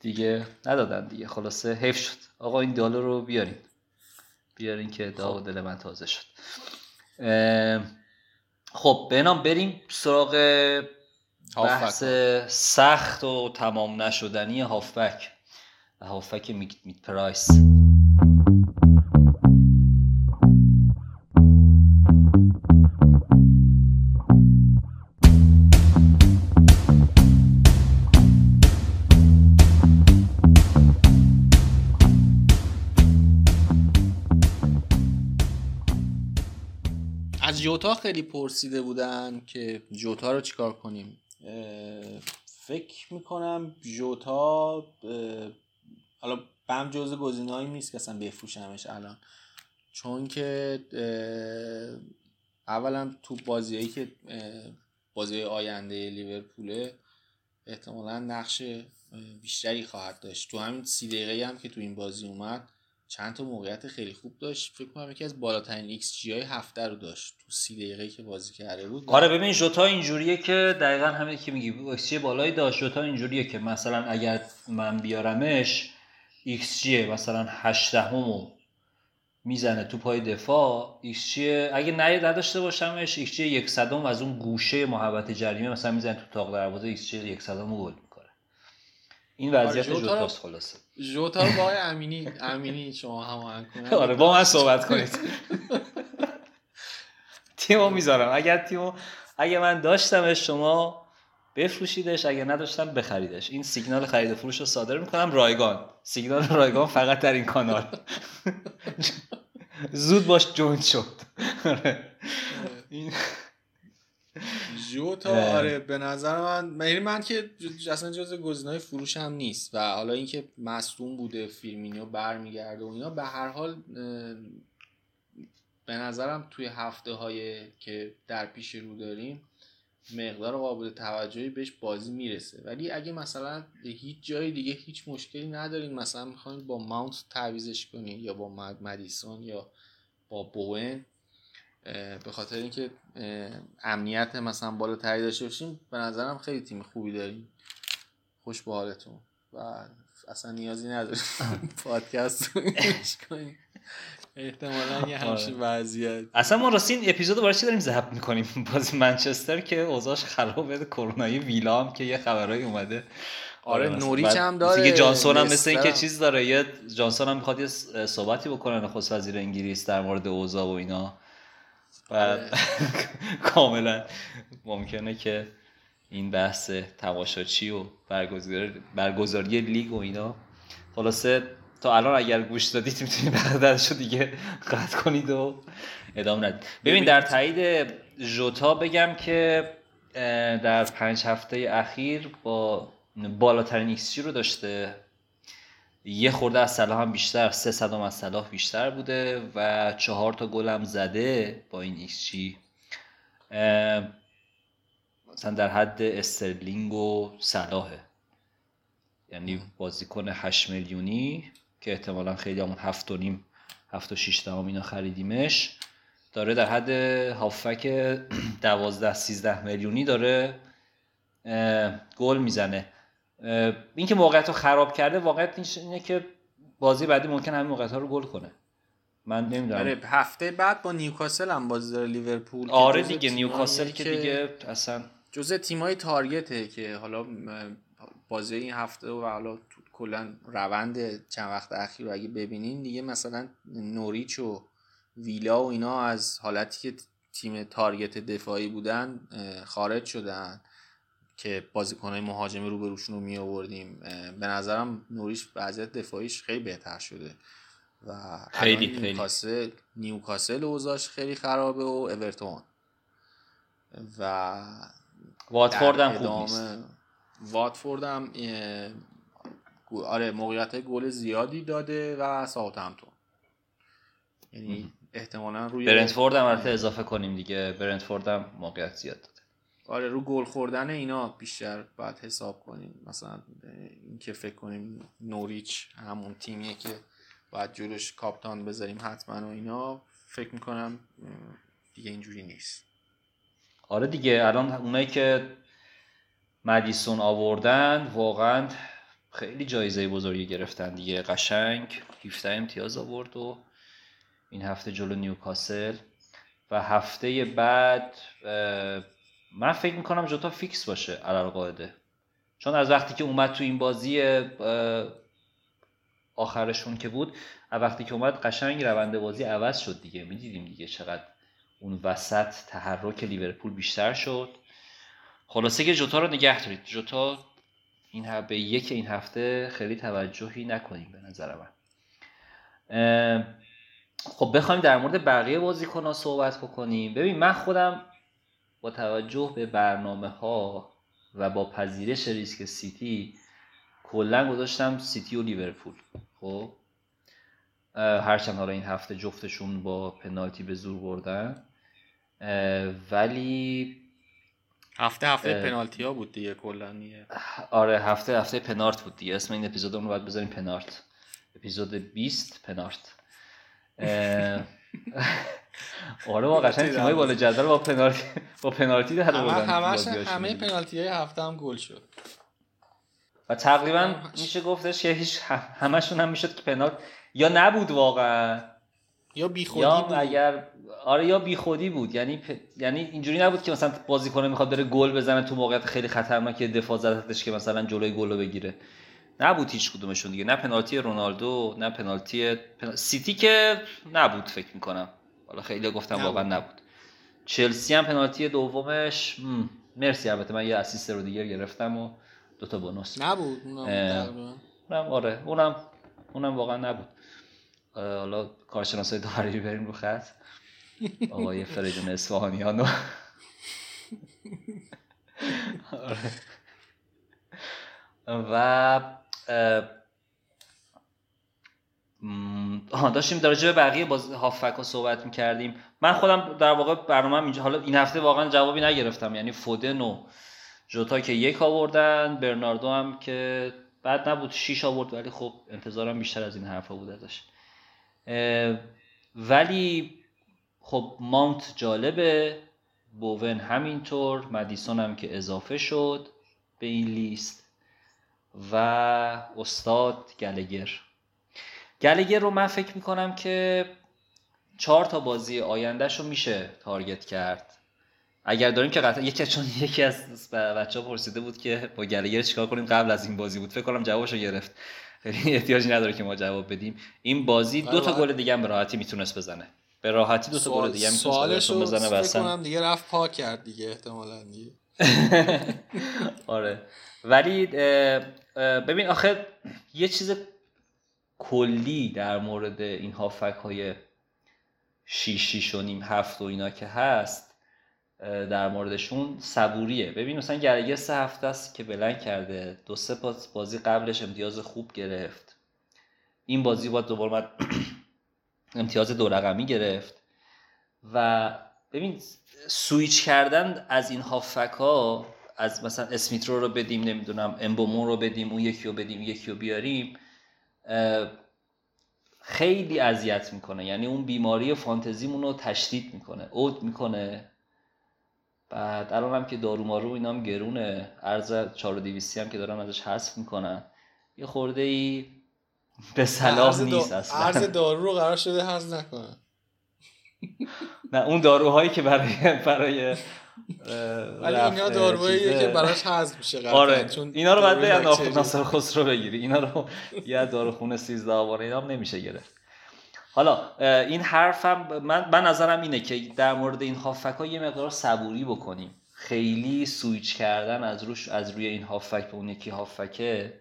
دیگه ندادن دیگه. خلاصه حیف شد. آقا این دالو رو بیارین. بیارین که داغ دل من تازه شد. خب بنام بریم سراغ بحث سخت و تمام نشدنی هافبک. و هافبک میت پرایس. جوتا خیلی پرسیده بودن که جوتا رو چیکار کنیم. فکر می‌کنم جوتا حالا بازم جز گزینه‌هایی نیست که اصلا بفروشمش الان. چون که اولا تو بازیایی که بازی آینده لیورپوله احتمالا نقش بیشتری خواهد داشت. تو همین سی دقیقه هم که تو این بازی اومد چند تا موقعیت خیلی خوب داشت. فکر کنم یکی از بالاترین ایکس جی های هفته رو داشت. تو سی دقیقه که بازی کرده بود. آره ببین جوتا اینجوریه که دقیقا همین که میگی x بالایی داشت. جوتا اینجوریه که مثلا اگر من بیارمش xG مثلا 8 دهمو می‌زنه تو پای دفاع ایکس جی اگه نه نداشته باشمش xG یک صدم از اون گوشه محوطه جریمه مثلا می‌زنه تو طاق دروازه xG یک صدم گل. می‌کنه این وضعیت آره، جوتا خلاصه. جوتا با آقای امینی امینی شما هماهنگ کنید. آره با من صحبت کنید. تیمو می‌ذارم. اگر تیمو اگه من داشتمش شما بفروشیدش. اگه نداشتم بخریدش. این سیگنال خرید و فروش رو صادر می‌کنم. رایگان. سیگنال رایگان فقط در این کانال. زود باش join شد. آره. این جوتا آره به نظر من یعنی من که اصلا جز گزینه‌های فروش هم نیست و حالا اینکه مصدوم بوده فیرمینو برمیگرده و اینا به هر حال به نظرم توی هفته های که در پیش رو داریم مقدار قابل توجهی بهش بازی می‌رسه. ولی اگه مثلا هیچ جای دیگه هیچ مشکلی ندارین مثلا می‌خواین با ماونت تعویزش کنین یا با مدیسون یا با بوئن به خاطر اینکه امنیت مثلا بالا تری داشته باشیم به نظرم خیلی تیم خوبی داریم. خوش به حالتون. و اصلا نیازی نداریم پادکست کنیم. احتمالا یه همچین آره. وضعیت. اصلا ما راستی این اپیزود برای چی داریم ضبط می‌کنیم؟ بازی منچستر که اوضاعش خرابه کرونایی ویلا هم که یه خبرایی اومده. آره, آره، نوریچ هم داره دیگه جانسون هم مثل اینکه چیز داره یه جانسون هم می‌خواد یه صحبتی بکنه نخست وزیر انگلیس در مورد اوضاع و اینا. و. کاملا ممکنه که این بحث تماشاچی و برگزاری لیگ و اینا خلاصه تا الان اگر گوش دادید می‌تونید بعدش دیگه قطع کنید و ادامه ندید ببین در تایید جوتا بگم که در پنج هفته اخیر با بالاترین x رو داشته یه خورده از صلاح هم بیشتر سه صدم از صلاح بیشتر بوده و چهار تا گل هم زده با این ایکس جی. مثلا در حد استرلینگ و صلاحه. یعنی بازیکن 8 میلیونی که احتمالا خیلی همون هفت و نیم هفت و شیش دهم اینا خریدیمش. داره در حد هافبک دوازده سیزده میلیونی داره گل می‌زنه. این که موقعیت رو خراب کرده واقعیت اینه که بازی بعدی ممکن همین موقعیت ها رو گل کنه. من نمی‌دونم. آره هفته بعد با نیوکاسل هم بازی داره لیورپول آره دیگه نیوکاسل که دیگه اصلا جزء تیمای تارگته که حالا بازی این هفته و حالا کلا روند چند وقت اخیر رو اگه ببینین دیگه مثلا نوریچ و ویلا و اینا از حالتی که تیم تارگت دفاعی بودن خارج شدن. که بازیکنهای مهاجمی رو بروشون رو می آوردیم به نظرم نوریش وضعیت دفاعیش خیلی بهتر شده. و خیلی خیلی. نیوکاسل نیوکاسل اوضاعش خیلی خرابه و اورتون. و واتفورد هم خوب نیست. واتفورد هم آره موقعیت گل زیادی داده و ساوثهمپتون. یعنی احتمالا روی برنتفورد هم اضافه کنیم دیگه. برنتفورد هم موقعیت زیاد. آره رو گل خوردن اینا بیشتر باید حساب کنیم. مثلا اینکه فکر کنیم نوریچ همون تیمیه که باید جلوش کاپتان بذاریم حتما و اینا فکر می‌کنم دیگه اینجوری نیست. آره دیگه الان اونایی که مدیسون آوردن واقعا خیلی جایزه بزرگی گرفتن دیگه. قشنگ 17 امتیاز آورد و این هفته جلو نیوکاسل. و هفته بعد من فکر می‌کنم جوتا فیکس باشه علال قاعده. چون از وقتی که اومد تو این بازی آخرشون که بود از وقتی که اومد قشنگ روند بازی عوض شد دیگه. می‌دیدیم دیگه چقدر اون وسط تحرک لیورپول بیشتر شد. خلاصه که جوتا رو نگه دارید. جوتا این به یک این هفته خیلی توجهی نکنیم به نظر من. خب بخوایم در مورد بقیه بازیکن صحبت بکنیم. ببین من خودم با توجه به برنامه ها و با پذیرش ریسک سیتی کلا گذاشتم سیتی و لیورپول. خب؟ هرچند حالا این هفته جفتشون با پنالتی به زور بردن. ولی هفته هفته پنالتی ها بود دیگه کلا آره هفته هفته پنارت بود دیگه. اسم این اپیزود رو باید بذاریم پنارت اپیزود 20 پنارت آره واقعا تیمای بالا جدول با پنالتی با پنالتی در آوردن همش همه پنالتی های هفته هم گل شد. و تقریبا میشه گفتش که هیچ همشون هم می‌شد که پنالت یا نبود واقعا. یا بیخودی یا بود. اگر آره یا بیخودی بود. یعنی پ... یعنی اینجوری نبود که مثلا بازیکن می‌خواد بره گل بزنه تو موقعیت خیلی خطرناک دفاع زدتش که مثلا جلوی گل رو بگیره. نبود هیچ کدومشون دیگه. نه پنالتی رونالدو نه پنالتی سیتی که نبود فکر می‌کنم. حالا خیلی گفتم. واقعا نبود. چلسی هم پنالتی دومش مرسی البته من یه اسیست رو دیگه گرفتم و دو تا بونوس. نبود اونم آره اونم اونم واقعا نبود. حالا کارشناسای داوری بریم رو خط. آقای فریدون اصفهانیان و آره. و آها داشتیم در به بقیه باز هافک ها صحبت می‌کردیم. من خودم در واقع برنامه اینجا حالا این هفته واقعا جوابی نگرفتم. یعنی فودن و جوتا که یک آوردن برناردو هم که بعد نبود شیش آورد ولی خب انتظارم بیشتر از این حرفا بود ازش. ولی خب ماونت جالبه بوون همینطور مدیسون هم که اضافه شد به این لیست. و استاد گلگر. گلگر رو من فکر می‌کنم که چهار تا بازی آیندهش رو میشه تارگت کرد. اگر داریم که قطعا یکی چون یکی از بچه ها پرسیده بود که با گلگر چیکار کنیم قبل از این بازی بود. فکر کنم جوابش رو گرفت. خیلی احتیاجی نداره که ما جواب بدیم. این بازی دو تا گل دیگه هم به راحتی می‌تونست بزنه. به راحتی دو تا گل دیگه هم می‌تونست بزنه واسه دیگه رفت پاک کرد دیگه احتمالاً دیگه. آره. ولی ببین آخه یه چیز کلی در مورد این هافک های شیش و نیم هفت و اینا که هست در موردشون صبوریه. ببین مثلا گرگه سه هفته است که بلند کرده دو سه بازی قبلش امتیاز خوب گرفت. این بازی باید دوباره امتیاز دو رقمی گرفت. و ببین سویچ کردن از این هافک ها از مثلا اسمیترو رو بدیم نمی‌دونم امبومون رو بدیم اون یکی رو بدیم یکی رو بیاریم خیلی اذیت می‌کنه. یعنی اون بیماری فانتزیمون رو تشدید می‌کنه اود می‌کنه. بعد الان هم که دارو مارو اینا هم گرونه. ارز 4200 هم که دارن ازش حذف می‌کنن. یه خورده ای به صلاح نیست اصلا. ارز دارو رو قرار شده حذف نکنن نه اون داروهایی که برای برای ولی اینا داروهاییه که براش حذف میشه آره. چون اینا رو بعد به ناصر خسرو بگیری. اینا رو یه داروخونه 13 آواره اینا نمیشه گرفت. حالا این حرفم من, من نظرم اینه که در مورد این هافک ها یه مقدار صبوری بکنیم. خیلی سویچ کردن از روش از روی این هافک به اون یکی هافکه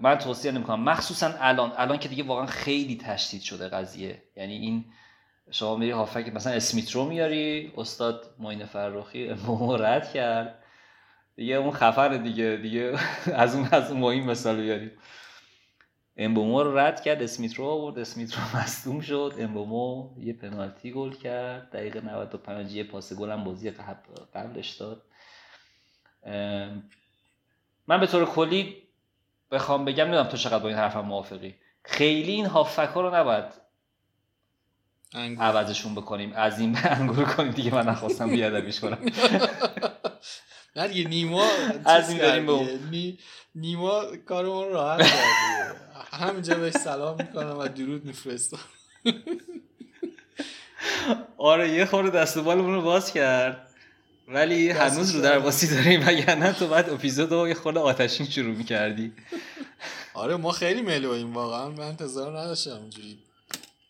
من توصیه نمی‌کنم. مخصوصا الان. الان که دیگه واقعا خیلی تشدید شده قضیه. یعنی این شما میری هافک مثلا اسمیت رو میاری؟ استاد معین فرخی مو رد کرد. دیگه اون خفر دیگه دیگه از اون از اون معین مثال بیاریم. امبومو رو رد کرد اسمیت رو آورد اسمیت رو مصدوم شد. امبومو یه پنالتی گل کرد. دقیقه 95 یه پاس گل هم بازی قبلش داد. من به طور کلی بخوام بگم نمی‌دونم تو چقدر با این حرفم موافقی. خیلی این هافک ها رو نباید عوضشون بکنیم. از این به انگور کنیم. دیگه من نخواستم بیادبیش کنم. نه دیگه نیما از این بریم به نیما کارمون راحت کرد همینجا بهش سلام می‌کنم و درود میفرستم. آره یه خورده دست بالمون رو باز کرد. ولی هنوز رو در باسی داریم. نه تو بعد اپیزود رو یه خورده آتشین شروع می‌کردی. آره ما خیلی ملویم واقعا. من انتظار نداشتم اونجوری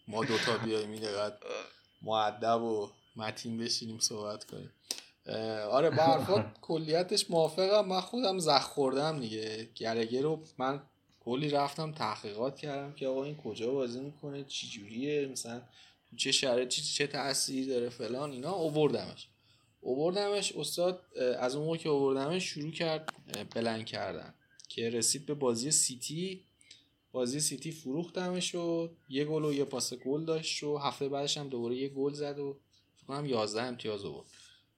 ما دوتا بیاییم این دقیقت معدب و متین بشینیم صحبت کنیم. آره به کلیتش موافقم. من خودم زخ خوردم دیگه. گرگه رو من کلی رفتم تحقیقات کردم که آقا این کجا بازی می‌کنه؟ چی جوریه؟ مثلا چه شرایطی چه تأثیری داره؟ فلان اینا اووردمش اووردمش استاد از اون موقع که اووردمش شروع کرد بلند کردن. که رسید به بازی سیتی. بازی سیتی فروختمش و یه گل و یه پاس گل داشت و هفته بعدش هم دوباره یه گل زد و فکر کنم 11 امتیاز آورد.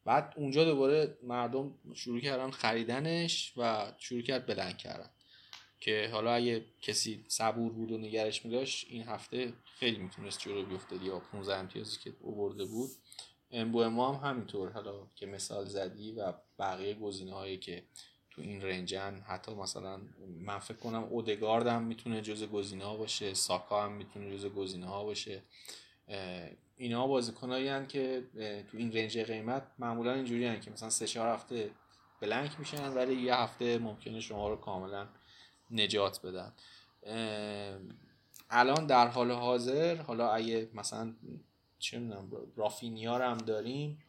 بعد اونجا دوباره مردم شروع کردن خریدنش و شروع کرد بلند کردن. که حالا اگه کسی صبور بود و نگرش میداشت این هفته خیلی می‌تونست جلو بیفته. یا 15 امتیازی که اوورده بود. امبو ما هم همینطور. حالا که مثال زدی و بقیه گزینه هایی که تو این رنجن حتی مثلا من فکر کنم اودگارد هم می‌تونه جز گزینه ها باشه ساکا هم می‌تونه جز گزینه ها باشه اینا بازیکنایی که تو این رنج قیمت معمولا اینجوری که مثلا سه چهار هفته بلنک میشن ولی یه هفته ممکنه شما رو کاملا نجات بدن. الان در حال حاضر حالا اگه مثلا چه می‌دونم رافینیا هم داریم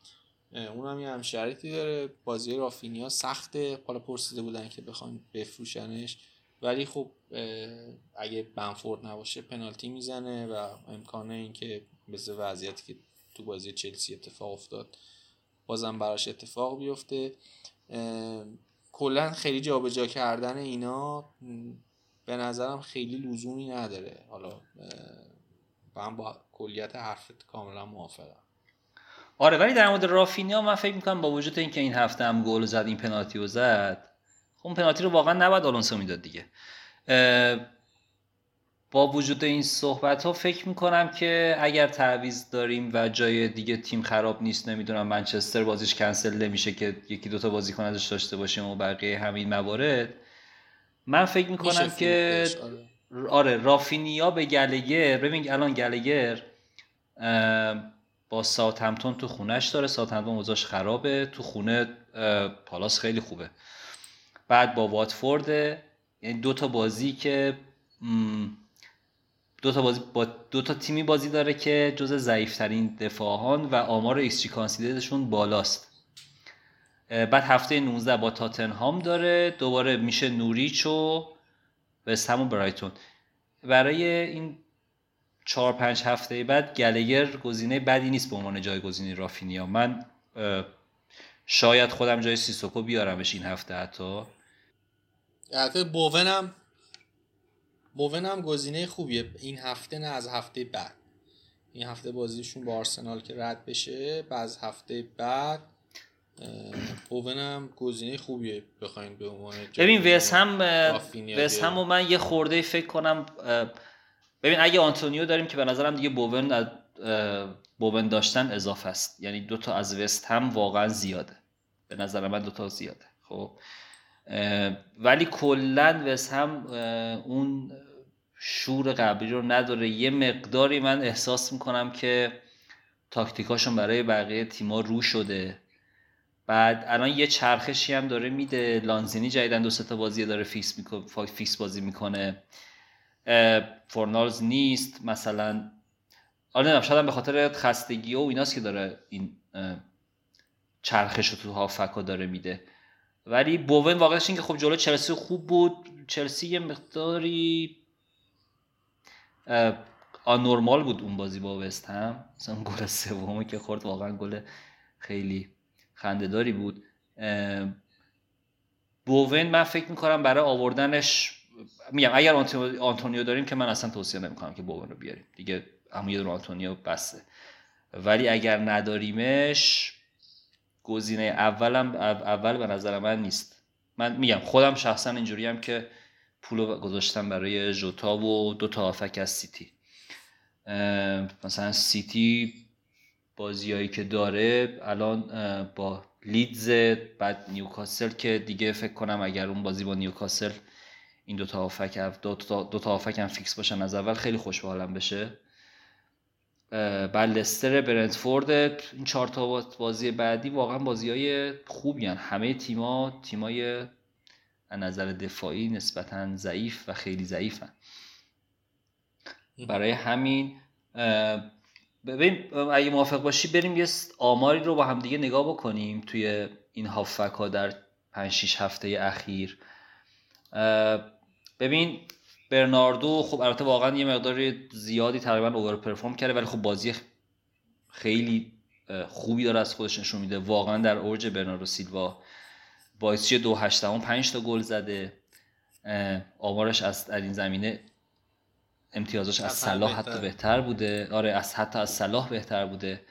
اون هم یه هم داره. بازی رافینیا سخته. حالا پرسیده بودن که بخوان بفروشنش. ولی خب اگه بنفورد نباشه پنالتی می‌زنه و امکانه اینکه مثل وضعیتی که تو بازی چلسی اتفاق افتاد بازم براش اتفاق بیفته. کلا خیلی جابجا کردن اینا به نظرم خیلی لزومی نداره. حالا من با کلیت حرفت کاملا موافقم. آره ولی در مورد رافینیا من فکر می‌کنم با وجود اینکه این هفته هم گل زد این پنالتی رو زد خب اون پنالتی رو واقعا نباید آلونسو می‌داد دیگه با وجود این صحبت ها فکر می‌کنم که اگر تعویض داریم و جای دیگه تیم خراب نیست نمی‌دونم منچستر بازیش کنسل نمیشه که یکی دوتا بازیکن ازش داشته باشیم و بقیه همین موارد من فکر می‌کنم که آره. آره رافینیا به گلگر ببین الان گلگر با ساوثهمپتون تو خونش داره. ساوثهمپتون اوضاعش خرابه. تو خونه پالاس خیلی خوبه. بعد با واتفورد یعنی دو تا بازی که دو تا بازی با دو تا تیمی بازی داره که جز ضعیفترین دفاعان و آمار x conceded شون بالاست. بعد هفته 19 با تاتنهام داره. دوباره میشه نوریچ و وستهم و برایتون. برای این چهار پنج هفته بعد گلگر گزینه بدی نیست به عنوان جایگزینی رافینیا. من شاید خودم جای سیسوکو بیارمش این هفته حتی. البته بوونم. بوونم گزینه خوبیه. این هفته نه از هفته بعد. این هفته بازیشون با آرسنال که رد بشه بعد هفته بعد بوونم گزینه خوبیه بخواین به عنوان ببین ویس هم ویس هم و من یه خورده فکر کنم ببین اگه آنتونیو داریم که به نظرم دیگه بوون بوون داشتن اضافه است. یعنی دو تا از وست هم واقعا زیاده. به نظر من دو تا زیاده. خب؟ ولی کلا وست هم اون شور قبلی رو نداره. یه مقداری من احساس می‌کنم که تاکتیکاشون برای بقیه تیما رو شده. بعد الان یه چرخشی هم داره میده. لانزینی جدیدن دو تا بازی داره فیکس, فیکس بازی می‌کنه. فورنالز نیست مثلا آره نمی‌دونم شاید به خاطر خستگی و ایناست که داره این چرخش رو تو هافبکا داره میده. ولی بوون واقعش این که خب جلو چلسی خوب بود. چلسی یه مقداری آنورمال بود اون بازی با وست هم. مثلا گل سومی که خورد واقعا گل خیلی خندهداری بود. بوون من فکر می‌کنم برای آوردنش میگم اگر آنتونیو داریم که من اصلا توصیه نمی‌کنم که بوون رو بیاریم. دیگه همون یه آنتونیو بسته ولی اگر نداریمش گزینه اولم اول به نظر من نیست. من میگم خودم شخصا اینجوری که پولو گذاشتم برای جوتا و دو تا هافبک از سیتی. مثلا سیتی بازیایی که داره الان با لیدز بعد نیوکاسل که دیگه فکر کنم اگر اون بازی با نیوکاسل این دو تا هافبک دو تا, دو تا هافبک هم فیکس باشن از اول خیلی خوش بشه. بعد لستر برنتفورد این چهار تا بازی بعدی واقعا بازی های خوبی هن. همه تیما تیمای از نظر دفاعی نسبتا ضعیف و خیلی ضعیفن برای همین ببین اگه موافق باشی بریم یه آماری رو با هم دیگه نگاه بکنیم توی این هافک ها در 5 6 هفته اخیر. ببین برناردو خب البته واقعا یه مقدار زیادی تقریبا اوور پرفورم کرده ولی خب بازی خیلی خوبی داره از خودش نشون میده. واقعا در اوج برناردو سیلوا. باعثی دو هشتم پنج تا گل زده. آمارش از در این زمینه امتیازش از صلاح حتی بهتر. بوده. آره از حتی از صلاح بهتر بوده.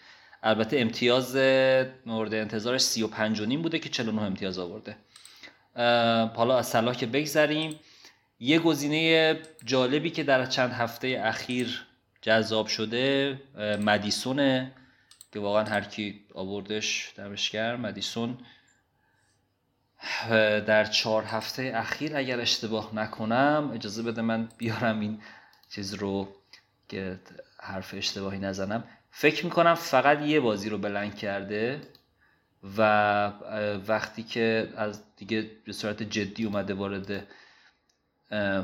البته امتیاز مورد انتظارش 35 و نیم بوده که 49 امتیاز آورده. حالا از صلاح که بگذریم. یه گزینه جالبی که در چند هفته اخیر جذاب شده مدیسونه که واقعا هر کی آوردش دمشگر مدیسون. در چهار هفته اخیر اگر اشتباه نکنم اجازه بده من بیارم این چیز رو که حرف اشتباهی نزنم. فکر می‌کنم فقط یه بازی رو بلنگ کرده و وقتی که از دیگه به صورت جدی اومده وارد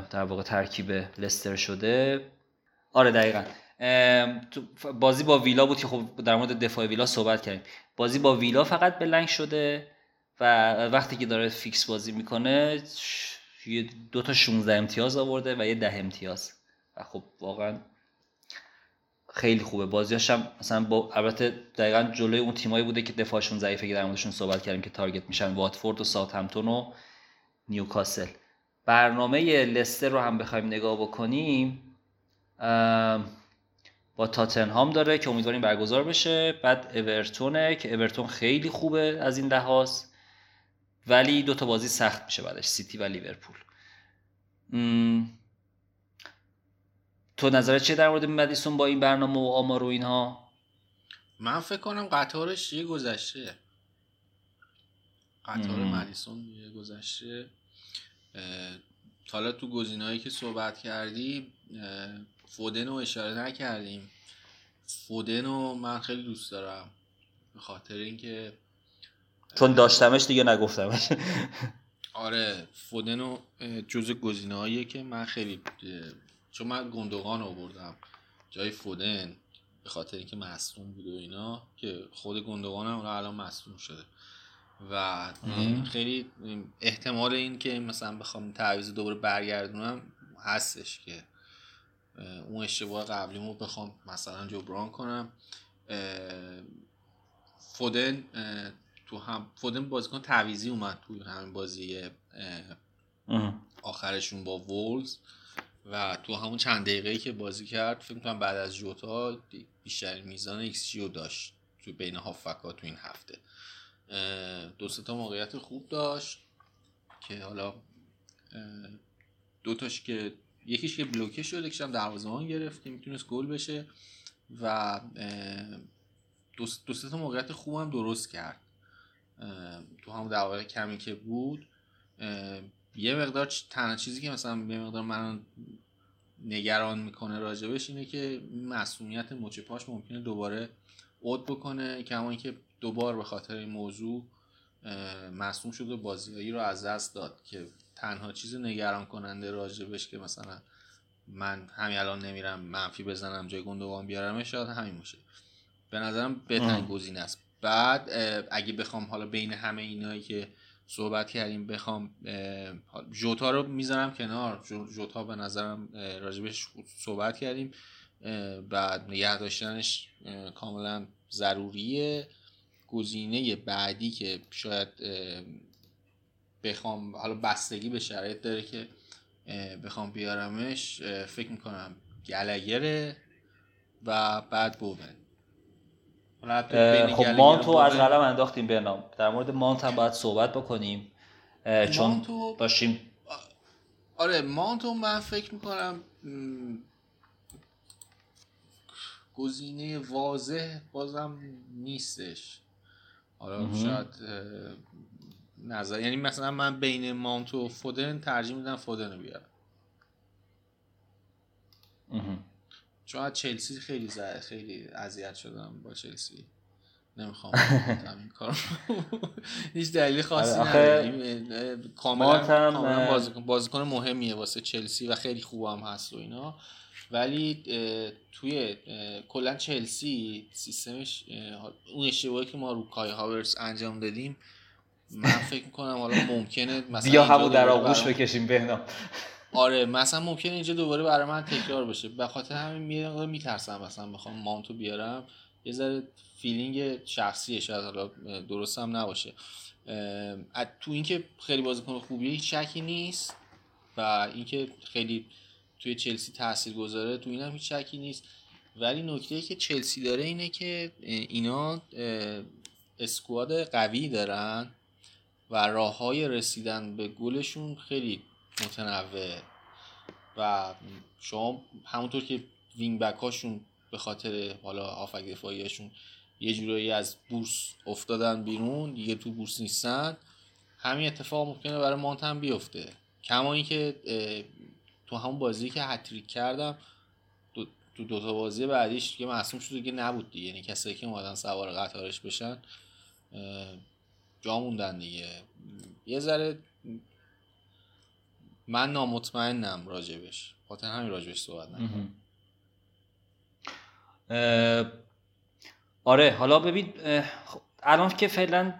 در واقع ترکیب لستر شده. آره دقیقا. بازی با ویلا بود که خب در مورد دفاع ویلا صحبت کردیم. بازی با ویلا فقط blank شده و وقتی که داره فیکس بازی می‌کنه دو تا 16 امتیاز آورده و یه ده امتیاز. و خب واقعا خیلی خوبه. بازیاش هم مثلا با البته دقیقا جلوی اون تیمایی بوده که دفاعشون ضعیفه که در موردشون صحبت کردیم که target میشن. واتفورد و ساوثهمپتون و نیوکاسل. برنامه لستر رو هم بخوایم نگاه بکنیم با تاتنهام داره که امیدواریم برگزار بشه. بعد اورتونه که اورتون خیلی خوبه از این لحاظ ولی دو تا بازی سخت میشه بعدش سیتی و لیورپول. تو نظرت چیه در مورد مدیسون با این برنامه و آمار و اینها؟ من فکر کنم قطارش یه گذشته. قطار مدیسون یه گذشته. حالا تو گزینه‌هایی که صحبت کردی فودن رو اشاره نکردیم. فودن رو من خیلی دوست دارم به خاطر اینکه چون داشتمش دیگه نگفتمش. آره فودن رو جز گزینه که من خیلی چون من گندوغان رو بردم جای فودن به خاطر اینکه مصدوم بود و اینا که خود گندوغان هم الان مصدوم شده. و خیلی احتمال این که مثلا بخوام تعویض دوباره برگردونم هستش که اون اشتباه قبلیمو بخوام مثلا جبران کنم. فودن تو هم فودن بازیکن تعویضی اومد توی همین بازی آخرشون با وولز و تو همون چند دقیقه که بازی کرد فکر کنم بعد از جوتا بیشتر میزان ایکس جیو داشت تو بین هافکا تو این هفته. دو تا موقعیت خوب داشت که حالا دوتاش که یکیش که بلوکه شد یکیش هم دروازه‌بان گرفت که می‌تونست گل بشه و دو, تا موقعیت خوب هم درست کرد. تو هم دقایق کمی که بود یه مقدار تنها چیزی که مثلا یه مقدار من نگران می‌کنه راجبش اینه که مسئولیت مچ پاش ممکنه دوباره عود بکنه همون که دوبار به خاطر این موضوع مصوم شد و بازیایی رو از دست داد که تنها چیز نگران کننده راجبش که مثلا من همین الان نمیرم منفی بزنم جای گندوان بیارم شاید همین باشه. به نظرم بهترین گزینه است. بعد اگه بخوام حالا بین همه اینایی که صحبت کردیم بخوام جوتا رو می‌ذارم کنار. جوتا به نظرم راجبش صحبت کردیم. بعد نگه داشتنش کاملا ضروریه. گزینه بعدی که شاید بخوام حالا بستگی به شرایط داره که بخوام بیارمش فکر می‌کنم گلگره و بعد بوون خب مانتو از قلم انداختیم به نام. در مورد مانت هم باید صحبت بکنیم. چون مانتو... داشتیم آره مانتو من فکر می‌کنم گزینه واضح بازم نیستش. حالا شاید نظر یعنی مثلا من بین مانت و فودن ترجیح میدم فودن رو بیارم. چون از چلسی خیلی زده خیلی اذیت شدم با چلسی. نمی‌خوام این کار هیچ دلیل خاصی نداره کاملا بازیکن بازیکن مهمیه واسه چلسی و خیلی خوب هم هست و اینا. ولی توی کلا چلسی سیستمش اون اشتباهی که ما رو کای هاورس انجام دادیم من فکر می‌کنم حالا ممکنه مثلا بیا همون در آغوش بکشیم بهنام. آره مثلا ممکنه اینجا دوباره برای من تکرار بشه. به خاطر همین میترسم مثلا بخوام مانتو بیارم. یه ذره فیلینگ شخصیه شاید حالا درست هم نباشه. تو اینکه خیلی بازیکن خوبیه هیچ شکی نیست و اینکه خیلی توی چلسی تاثیر گذاره تو اینم هیچ شکی نیست. ولی نکته که چلسی داره اینه که اینا اسکواد قوی دارن و راه های رسیدن به گلشون خیلی متنوع. و شما همونطور که wing back هاشون به خاطر حالا افت دفاعیشون یه جورایی از بورس افتادن بیرون دیگه تو بورس نیستن همین اتفاق ممکنه برای مانت هم بیفته. کما اینکه تو همون بازی که هتریک کرد دو تو دوتا بازی بعدیش که مصدوم شد دیگه نبود دیگه. یعنی کسایی که اومدن سوار قطارش بشن جا موندن دیگه. یه ذره من نامطمئنم راجبش. خاطر همین راجبش صحبت نکنم. آره حالا ببین خب، الان که فعلا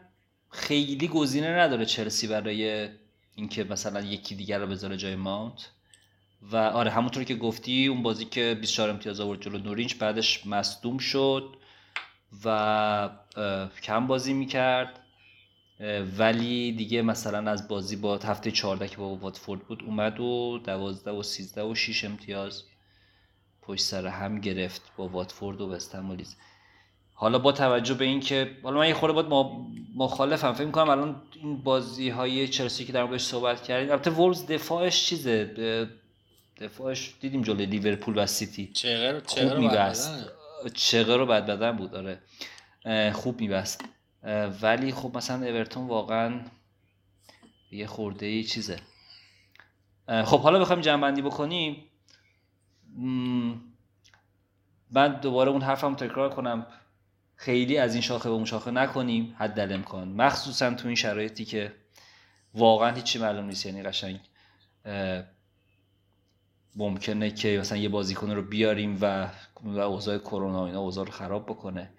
خیلی گزینه نداره چلسی برای اینکه مثلا یکی دیگر رو بذاره جای ماونت و آره همونطور که گفتی اون بازی که 24 امتیاز آورد جلو نورینچ بعدش مصدوم شد و کم بازی می‌کرد. ولی دیگه مثلا از بازی با هفته 14 که با واتفورد بود اومد و 12 و 13 و 6 امتیاز پشت سر هم گرفت با واتفورد و وستمولیز حالا با توجه به اینکه حالا من یه خورده باید مخالفم. فکر می‌کنم الان این بازی های چلسی که در موردش صحبت کردیم البته وولز دفاعش چیزه دفاعش دیدیم جلوی لیورپول و سیتی. چغر خوب میبست. چغر رو بد بدن بود آره. خوب میبست. ولی خب مثلا اورتون واقعا یه خورده ای چیزه خب حالا بخوایم جنبندی بکنیم. من دوباره اون حرفم تکرار کنم. خیلی از این شاخه به اون شاخه نکنیم حد امکان. مخصوصا تو این شرایطی که واقعا هیچی معلوم نیست یعنی قشنگ ممکنه که مثلا یه بازیکن رو بیاریم و و اوضاع کرونا اینا اوضاع رو خراب بکنه.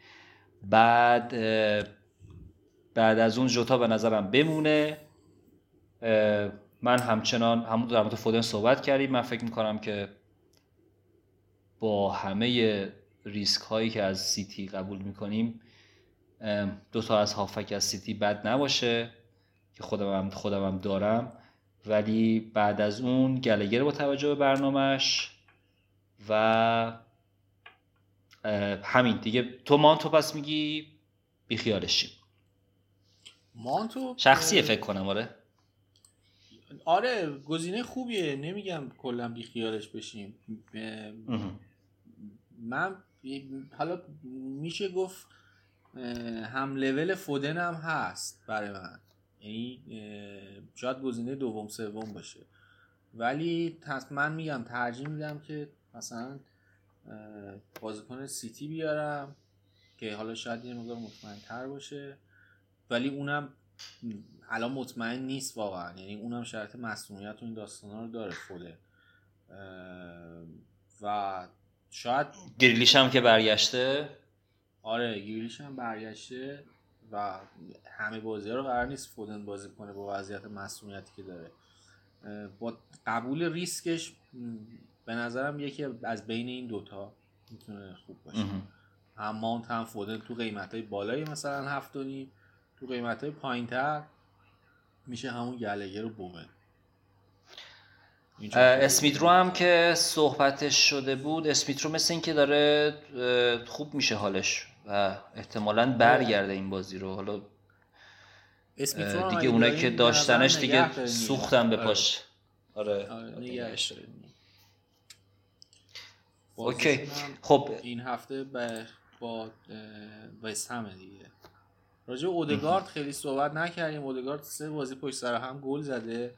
بعد بعد از اون جوتا به نظرم بمونه. من همچنان همون در مورد فودن صحبت کردیم. من فکر می‌کنم که با همه ریسک هایی که از سیتی قبول می‌کنیم دو تا از هافک از سیتی بد نباشه که خودم هم, خودم هم دارم. ولی بعد از اون گلگر با توجه به برنامهش و همین دیگه. تو مانتو پس میگی بیخیالشیم. مانتو شخصیه فکر کنم آره. آره گزینه خوبیه. نمیگم کلا بیخیالش بشیم. من حالا میشه گفت هم لول فودن هم هست برای من. یعنی شاید گزینه دوم سوم باشه. ولی من میگم ترجیح میدم که مثلا بازیکن سیتی بیارم که حالا شاید یه مقدار مطمئن تر باشه. ولی اونم الان مطمئن نیست واقعا. یعنی اونم شرط مسئولیت و این داستانا رو داره خوده و شاید گریلیش هم که برگشته. آره گریلیش هم برگشته. و همه بازی ها رو قرار نیست فودن بازی کنه با وضعیت مسئولیتی که داره. با قبول ریسکش به نظرم یکی از بین این دوتا می‌تونه خوب باشه. هم ماونت هم فودن تو قیمت های بالایی مثلا هفت تو قیمت های پایین تر میشه همون گلگر رو بومن. اسمیت رو هم که صحبتش شده بود اسمیت رو مثل اینکه داره خوب میشه حالش. و احتمالا برگرده این بازی رو. حالا دیگه اونایی که داشتنش دیگه سوختن به پاش. آره, آره اوکی. خب. این هفته با وست همه دیگه. راجع اودگارد خیلی صحبت نکردیم. اودگارد سه بازی پشت سر هم گل زده.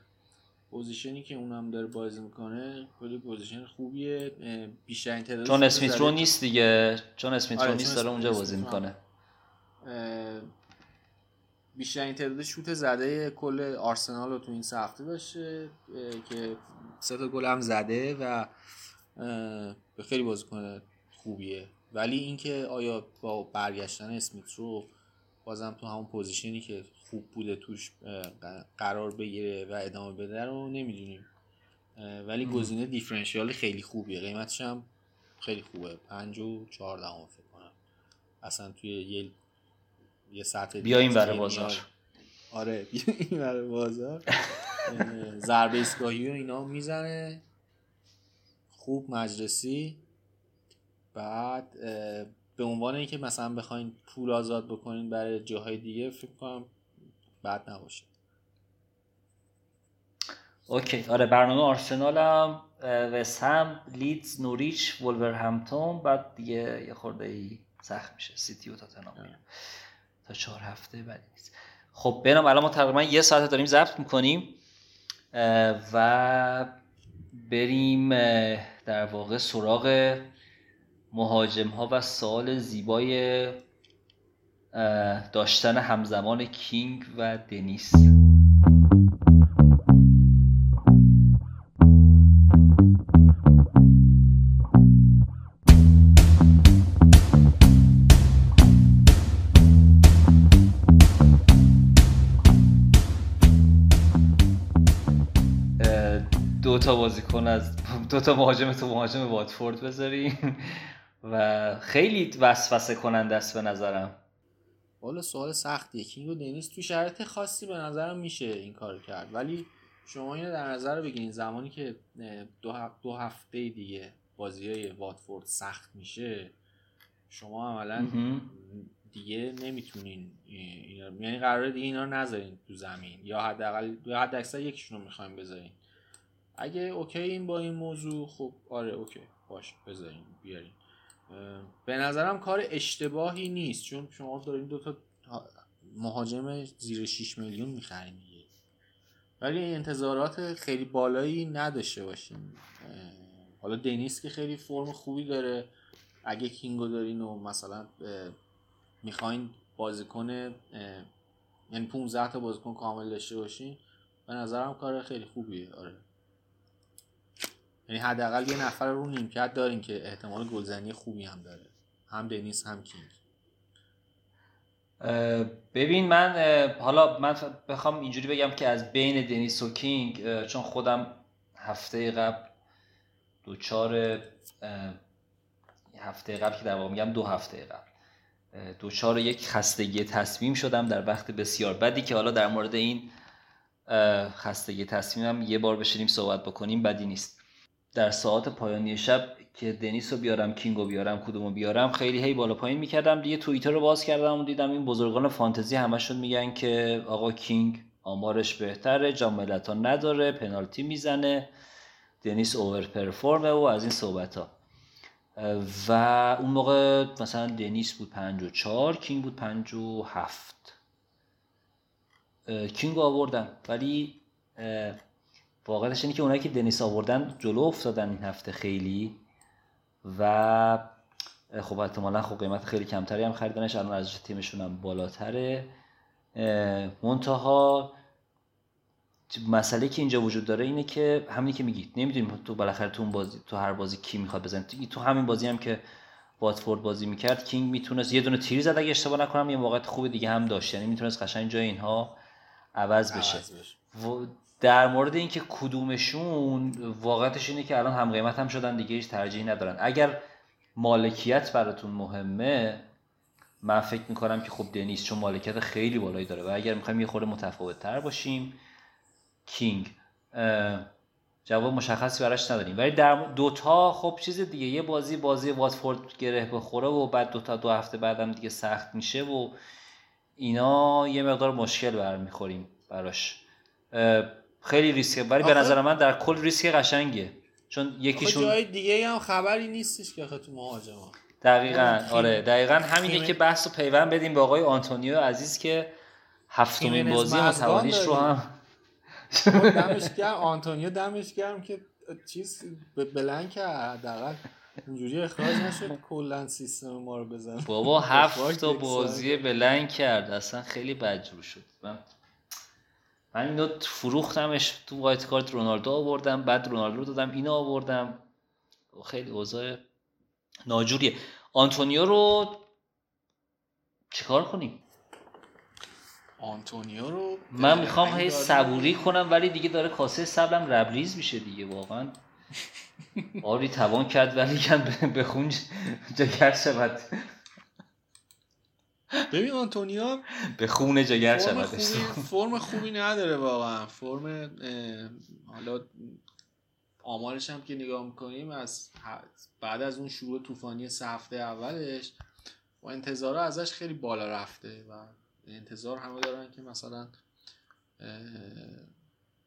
پوزیشنی که اونم داره بازی می‌کنه خیلی پوزیشن خوبیه. بیشتر تعداد چون اسمیت رو نیست دیگه. چون اسمیت رو آره، نیست داره اونجا بازی می‌کنه. بیشترین تعداد شوت زده کل آرسنال رو تو این هفته داشته که سه تا گل هم زده و خیلی بازیکن خوبیه. ولی اینکه آیا با برگشتن اسمیت رو بازم تو همون پوزیشنی که خوب بوده توش قرار بگیره و ادامه بده رو نمی‌دونیم. ولی گزینه differential خیلی خوبیه. قیمتش هم خیلی خوبه. پنج و چهار دهم فکر کنم. اصلا توی یه یه سطح بیا این بره بازار. آره بیا این بره بازار. ضربه ایستگاهی و اینا می‌زنه. خوب مجلسی. بعد به عنوان اینکه مثلا بخواین پول آزاد بکنین برای جاهای دیگه فکر کنم بد نباشه. اوکی. آره برنامه آرسنال هم وست هم لیدز نوریچ همتون بعد دیگه یه خورده ای سخت میشه. سیتی و تاتنهام تا چهار هفته بعد نیست خب بنام الان ما تقریبا یه ساعت داریم ضبط می‌کنیم. و بریم در واقع سراغ مهاجم ها و سال زیبای داشتن همزمان کینگ و دنیس. دو تا بازیکن از دو تا مهاجم تو مهاجم واتفورد بذاریم. و خیلی وسوسه کننده است به نظرم. والا سوال سختیه کینگ و دنیس تو شرایط خاصی به نظرم میشه این کار کرد. ولی شما اینو در نظر بگیرین زمانی که دو, دو هفته دیگه بازی های واتفورد سخت میشه شما عملا دیگه نمی‌تونین یعنی قراره دیگه اینا رو نذارین تو زمین. یا حداقل حد اکثر یکیشون رو می‌خوایم بذارین. اگه اوکی این با این موضوع خب آره اوکی باش بذارین بیارین. به نظرم کار اشتباهی نیست چون شما دارین دو تا مهاجم زیر 6 میلیون می‌خرین ولی انتظارات خیلی بالایی نداشته باشین. حالا دنیس که خیلی فرم خوبی داره. اگه کینگو دارین و مثلا می‌خواین بازیکن یعنی 15 تا بازیکن کامل داشته باشین به نظرم کار خیلی خوبیه. آره. یعنی حداقل یه نفر رو نیمکت دارین که احتمال گلزنی خوبی هم داره. هم دنیس هم کینگ. ببین من حالا من بخوام اینجوری بگم که از بین دنیس و کینگ چون خودم هفته قبل دوچار هفته قبل که در واقع میگم دو هفته قبل. دوچار یک خستگی تصمیم شدم در وقت بسیار بدی که حالا در مورد این خستگی تصمیمم یه بار بشینیم صحبت بکنیم بدی نیست. در ساعت پایانی شب که دنیس رو بیارم کینگ رو بیارم کدومو بیارم خیلی هی بالا پایین می‌کردم. دیگه توییتر رو باز کردم و دیدم این بزرگان فانتزی همشون میگن که آقا کینگ آمارش بهتره جاملتا نداره پنالتی می‌زنه دنیس اوور پرفورمه و از این صحبت ها و اون موقع مثلا دنیس بود 54 کینگ بود 57 کینگ آوردن ولی واقعیتش اینه که اونایی که دنیس آوردن جلو افتادن این هفته خیلی و خب احتمالا خب قیمت خیلی کمتری هم خریدنش. الان از تیمشون هم بالاتره. منتها مسئله که اینجا وجود داره اینه که همینی که میگید نمی‌دونیم تو بالاخره تو بازی تو هر بازی کی می‌خواد بزنه. تو همین بازی هم که واتفورد بازی می‌کرد کینگ می‌تونست یه دونه تیری زد اگه اشتباه نکنم یه موقعیت خوب دیگه هم داشت. یعنی می‌تونست قشنگ جای اینها عوض بشه, در مورد اینکه کدومشون واقعتش اینه که الان هم قیمت هم شدن دیگه هیچ ترجیحی ندارن. اگر مالکیت براتون مهمه من فکر می‌کنم که خب دنیس چون مالکیت خیلی بالایی داره. و اگر می‌خوایم یه خورده متفاوت تر باشیم کینگ. جواب مشخصی براش نداریم. ولی در دوتا خب چیز دیگه یه بازی بازی واتفورد گره بخوره و بعد دوتا دو هفته بعدم دیگه سخت میشه و اینا یه مقدار مشکل برمیخوریم براش. خیلی ریسکه ولی به نظر من در کل ریسک قشنگه. چون یکیشون جای دیگه هم خبری نیستش که تو مهاجما دقیقا آره. دقیقا همینه که بحث و پیوند بدیم به آقای آنتونیو عزیز که هفتمین بازی متوالیش رو هم دمش گرم. آنتونیو دمش گرم که چیز بلند که حداقل اونجوری اخراج نشد کلا سیستم ما رو بزن بابا هفت تا بازی blank کرد. اصلا خیلی بدجور شد. من من اینو فروختمش تو wild card رونالدو آوردم بعد رونالدو رو دادم اینو آوردم. خیلی اوضاع ناجوریه. آنتونیو رو چیکار کنیم؟ آنتونیو رو من می‌خوام هی صبوری کنم ولی دیگه داره کاسه صبرم لبریز میشه دیگه واقعا. آری توان کرد ولی کن بخون جگر شود. ببین آنتونیا به خون جگر شود. فرم خوبی نداره واقعا. فرم حالا آمارش هم که نگاه می‌کنیم از بعد از اون شروع طوفانی سه هفته اولش و انتظار ازش خیلی بالا رفته و انتظار همه دارن که مثلا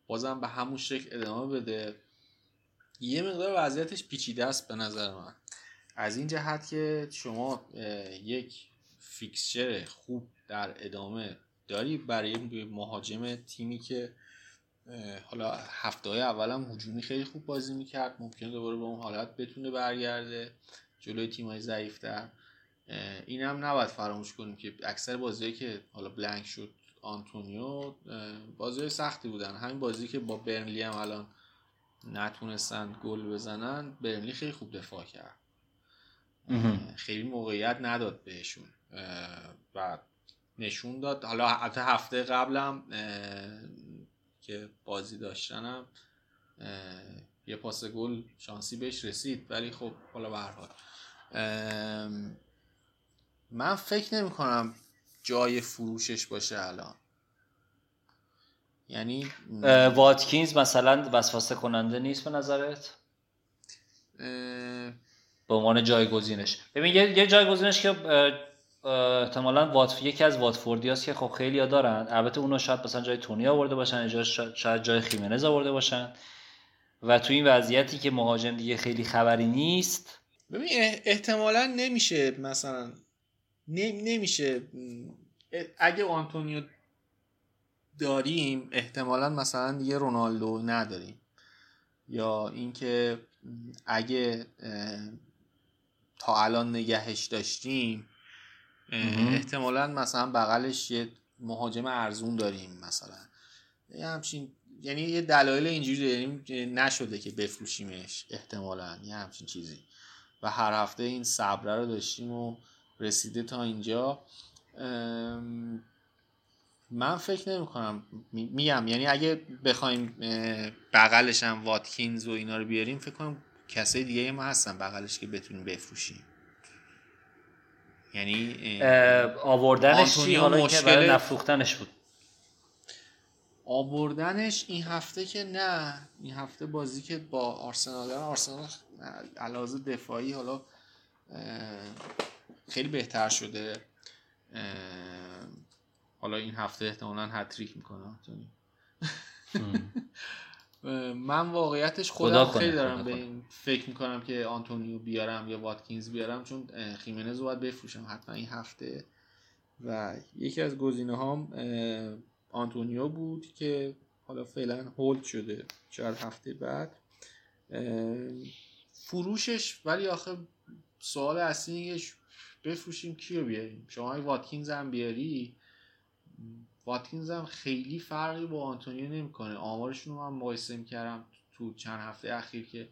بازم به همون شکل ادامه بده. یه مقدار وضعیتش پیچیده است به نظر من. از این جهت که شما یک fixture خوب در ادامه داری برای مهاجم تیمی که حالا هفته های اول هم هجومی خیلی خوب بازی می‌کرد. ممکنه دوباره به اون حالت بتونه برگرده جلوی تیم های ضعیفتر. این هم نباید فراموش کنیم که اکثر بازی که حالا blank شد آنتونیو بازی سختی بودن. همین بازی که با برنلی هم الان نتونستن گل بزنن برنلی خیلی خوب دفاع کرد. خیلی موقعیت نداد بهشون. و نشون داد. حالا حتی هفته قبلم که بازی داشتنم یه پاس گل شانسی بهش رسید. ولی خب حالا به هر حال. من فکر نمی کنم جای فروشش باشه الان. یعنی واتکینز مثلا وسوسه کننده نیست به نظرت؟ به عنوان جایگزینش. ببین یه, یه جایگزینش که احتمالا وات یکی از واتفوردی هست که خب خیلی ها دارن. البته اونو شاید مثلا جای تونی آورده باشن شاید جای خیمنز آورده باشن. و تو این وضعیتی که مهاجم دیگه خیلی خبری نیست. ببین احتمالا نمیشه مثلا نمیشه. اگه آنتونیو داریم احتمالا مثلا دیگه رونالدو نداریم. یا اینکه اگه تا الان نگهش داشتیم احتمالا مثلا بغلش یه مهاجم ارزون داریم مثلا. یه همچین یعنی یه دلایل اینجوری داریم نشده که بفروشیمش احتمالا یه همچین چیزی. و هر هفته این صبره رو داشتیم و رسیده تا اینجا. من فکر نمی کنم میگم یعنی اگه بخوایم بغلش هم واتکینز و اینا رو بیاریم فکر کنم کسای دیگه ما هستن بغلش که بتونیم بفروشیم. یعنی آوردنش چی؟ حالا مشکل... که برای نفروختنش بود. آوردنش این هفته که نه این هفته بازی که با آرسنال دارن آرسنال علاوه دفاعی حالا خیلی بهتر شده. حالا این هفته احتمالا هتریک می‌کنه من واقعیتش خودم خیلی دارم به این فکر می‌کنم که آنتونیو بیارم یا واتکینز بیارم چون خیمنز رو باید بفروشم حتما این هفته. و یکی از گزینه هام آنتونیو بود که حالا فعلا hold شده چهار هفته بعد. فروشش ولی آخه سوال اصلی بفروشیم کیو بیاریم؟ شما واتکینز هم بیاری واتکینز هم خیلی فرقی با آنتونیو نمی‌کنه. آمارشون رو من مقایسه می‌کردم تو چند هفته اخیر که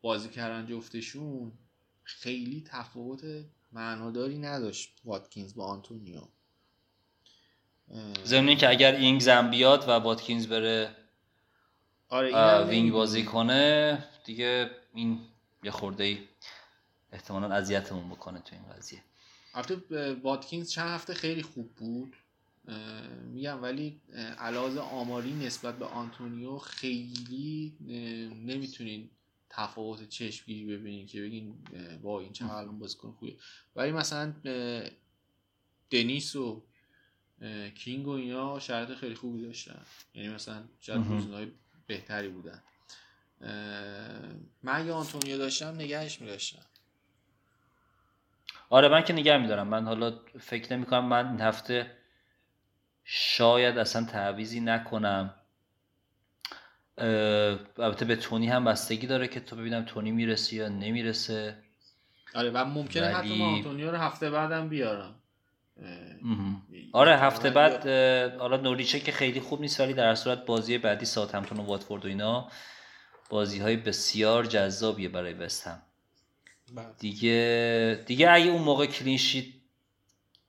بازی کردن جفتشون خیلی تفاوت معناداری نداشت واتکینز با آنتونیو. ضمن که اگر اینگز هم بیاد و واتکینز بره آره wing بازی کنه دیگه این یه خورده ای احتمالا اذیتمون بکنه تو این قضیه. البته واتکینز چند هفته خیلی خوب بود. میگم ولی علاوه آماری نسبت به آنتونیو خیلی نمی‌تونین تفاوت چشمگیری ببینین که بگین با این چه الان بازیکن خوبه ولی مثلا دنیس و کینگ و اینا شرط خیلی خوبی داشتن. یعنی مثلا شاید های بهتری بودن. من اگه آنتونیو داشتم نگهش میداشتم. آره من که نگه میدارم. من حالا فکر نمی کنم من این هفته شاید اصلا تعویزی نکنم. البته به تونی هم بستگی داره که تو ببینم تونی می‌رسه یا نمی‌رسه. آره و ممکنه ولی... حتی ما آنتونیو رو هفته بعدم بیارم. آره هفته بعد حالا نوریچه که خیلی خوب نیست ولی در صورت بازی بعدی ساوت‌همپتون و واتفورد و اینا بازی های بسیار جذابیه برای وستهم. بله. دیگه دیگه اگه اون موقع clean sheet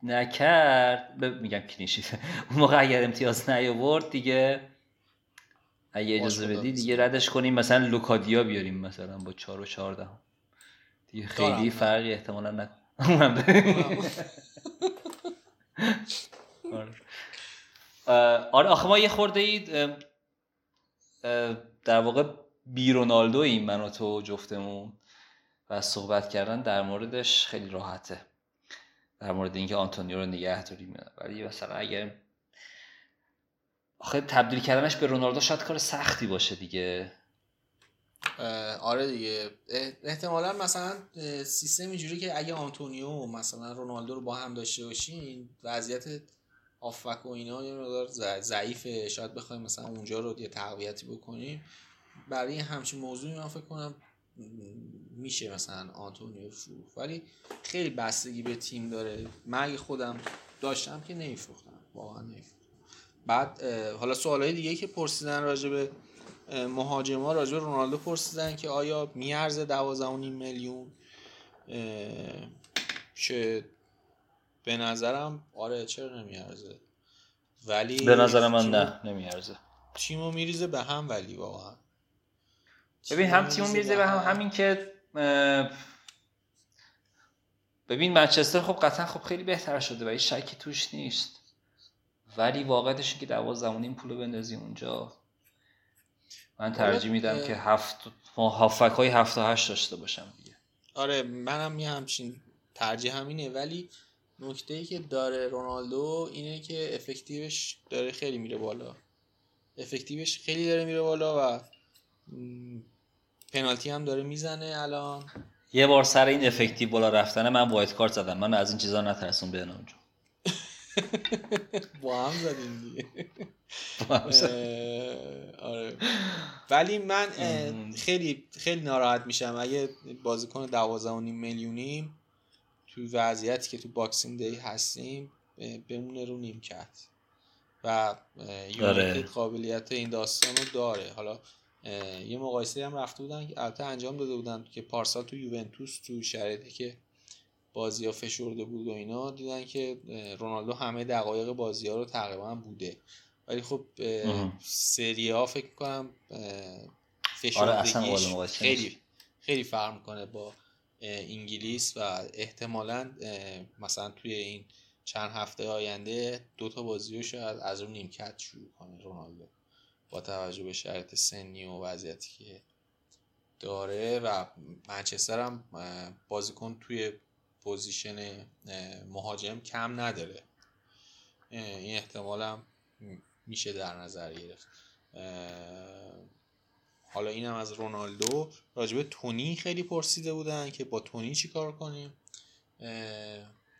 نکرد ب... میگم clean sheet اون موقع اگر امتیاز نیاورد دیگه اگه اجازه بدی دیگه ردش کنیم مثلا لوکادیا بیاریم مثلا با 4 و 14 دیگه خیلی فرقی احتمالا نکنم آره. آخه ما یه خورده اید در واقع بی رونالدو این من و تو جفتمون. و صحبت کردن در موردش خیلی راحته. در مورد اینکه آنتونیو رو نگه داریم ولی مثلا اگر آخه تبدیل کردنش به رونالدو شاید کار سختی باشه دیگه. آره دیگه. احتمالا مثلا سیستم اینجوری که اگه آنتونیو مثلا رونالدو رو با هم داشته باشین وضعیت آفک و اینا یه مقدار ضعیفه. شاید بخوایم مثلا اونجا رو یه تقویتی بکنیم. برای همچین موضوعی من فکر کنم میشه مثلا آنتونیو فروخ ولی خیلی بستگی به تیم داره. من خودم داشتم که نمیفروختم. واقعا نمیفروختم. بعد حالا سوالای دیگه که پرسیدن راجع به مهاجما راجع به رونالدو پرسیدن که آیا میارزه 12.5 میلیون؟ که به نظرم آره چرا نمیارزه؟ ولی به نظر من نه نمیارزه. تیمو میریزه به هم ولی واقعا. ببین هم تیمو میریزه به هم. همین که ببین منچستر خب قطعا خب خیلی بهتر شده و هیچ شکی توش نیست. ولی واقعیتش که دوازده این پولو بندازی اونجا. من ترجیح میدم که هفت هافک های هفت و هشت داشته باشم دیگه. آره منم یه همچین ترجیح همینه. ولی نکته ای که داره رونالدو اینه که افکتیوش داره خیلی میره بالا. افکتیوش خیلی داره میره بالا و پنالتی هم داره می‌زنه الان. یه بار سر این افکتیو بالا رفتنه من وایت کارت زدم. من از این چیزا نترسون به اونجا با هم زدیم دیگه. آره. ولی من خیلی خیلی ناراحت میشم. اگه بازیکن 12 میلیونی تو وضعیتی که تو Boxing Day هستیم بمونه رو نیمکت. و آره. قابلیت این داستان رو داره. حالا یه مقایسه هم رفته بودن که البته انجام داده بودن که پارسال تو یوونتوس تو شرایطی که بازی ها فشرده بود و اینا دیدن که رونالدو همه دقایق بازی ها رو تقریبا بوده. ولی خب سری ها فکر کنم فشردگیش آره خیلی خیلی فرق می‌کنه با انگلیس و احتمالا مثلا توی این چند هفته آینده دو تا بازی رو شاید از اون نیمکت شروع کنه رونالدو. با توجه به شرط سنی و وضعیتی که داره و منچستر هم بازیکن توی پوزیشن مهاجم کم نداره. این احتمال هم میشه در نظر گرفت. حالا اینم از رونالدو. راجبه تونی خیلی پرسیده بودن که با تونی چی کار کنیم.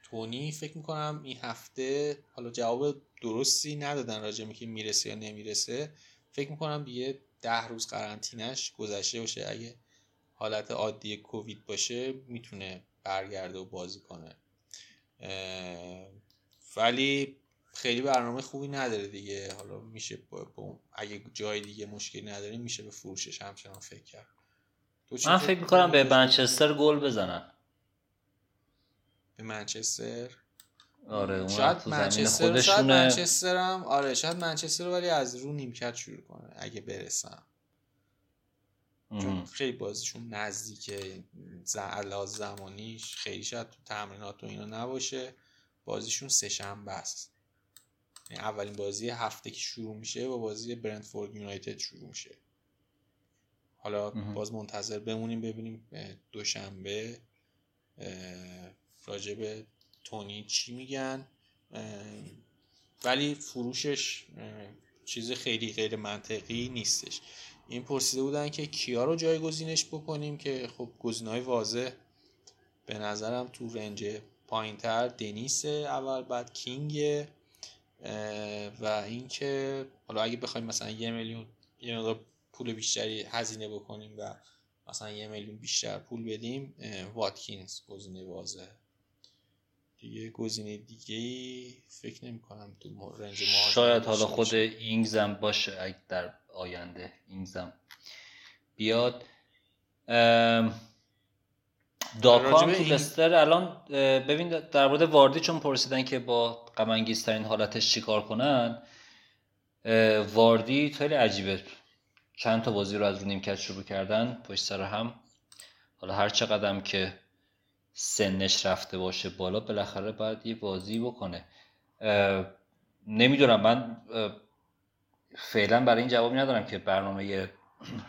تونی فکر می‌کنم این هفته حالا جواب درستی ندادن راجبه که می‌رسه یا نمی‌رسه. فکر می‌کنم دیگه ده روز قرنطینش گذشته باشه. اگه حالت عادی کووید باشه می‌تونه برگرده و بازی کنه. ولی خیلی برنامه خوبی نداره دیگه. حالا میشه با, اگه جای دیگه مشکلی نداره میشه به فروشش همچنان فکر کرد. من فکر می‌کنم به منچستر گل بزنن. به منچستر؟ آره شاید منچستر شاید منچستر هم آره شاید منچستر ولی از رو نیمکت شروع کنه اگه برسم. چون خیلی بازیشون نزدیکه لحاظ زمانیش خیلی شاید تو تمرینات و اینا نباشه. بازیشون سه شنبه است. یعنی اولین بازی هفته که شروع میشه با بازی برندفورد یونایتد شروع میشه. حالا باز منتظر بمونیم ببینیم دوشنبه راجب تونی چی میگن؟ ولی فروشش چیز خیلی غیر منطقی نیستش. این پرسیده بودن که کیا رو جایگزینش بکنیم که خب گزینه‌های واضح به نظرم تو رنج پایینتر دنیس اول بعد کینگ و اینکه حالا اگه بخوایم مثلا یه میلیون یه مقدار پول بیشتری هزینه بکنیم و مثلا یه میلیون بیشتر پول بدیم واتکینز گزینه واضحه. دیگه گزینه دیگه ای فکر نمی کنم تو رنج شاید حالا خود اینگزم باشه اگه در آینده اینگزم بیاد. داکام تو لستر الان ببین در مورد واردی چون پرسیدن که با غم ترین حالتش چیکار کنن واردی خیلی عجیبه. چند تا بازی رو از رو نیمکت شروع کردن پشت سر هم. حالا هر چقدر که سنش رفته باشه بالا بالاخره باید یه بازی بکنه. نمی‌دونم من فعلا برای این جوابی ندارم که برنامه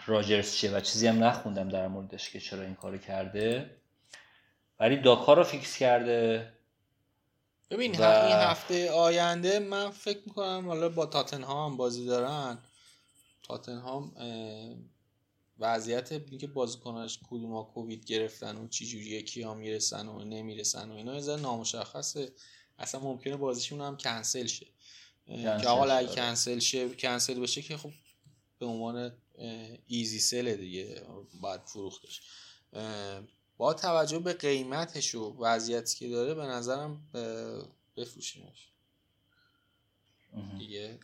راجرز چیه و چیزی هم نخوندم در موردش که چرا این کارو کرده. ولی داکا رو فیکس کرده ببین و... این هفته آینده من فکر می‌کنم حالا با تاتنهام بازی دارن. تاتنهام وضعیت اینکه بازیکناش کدوم ها کووید گرفتن و چی جوریه کیا می‌رسن و نمی‌رسن و اینا یه نامشخصه. اصلا ممکنه بازیشون هم کنسل شه. که حالا اگه کنسل شه کنسل بشه که خب به عنوان ایزی سل دیگه باید فروختش. با توجه به قیمتش و وضعیتی که داره به نظرم بفروشیمش. دیگه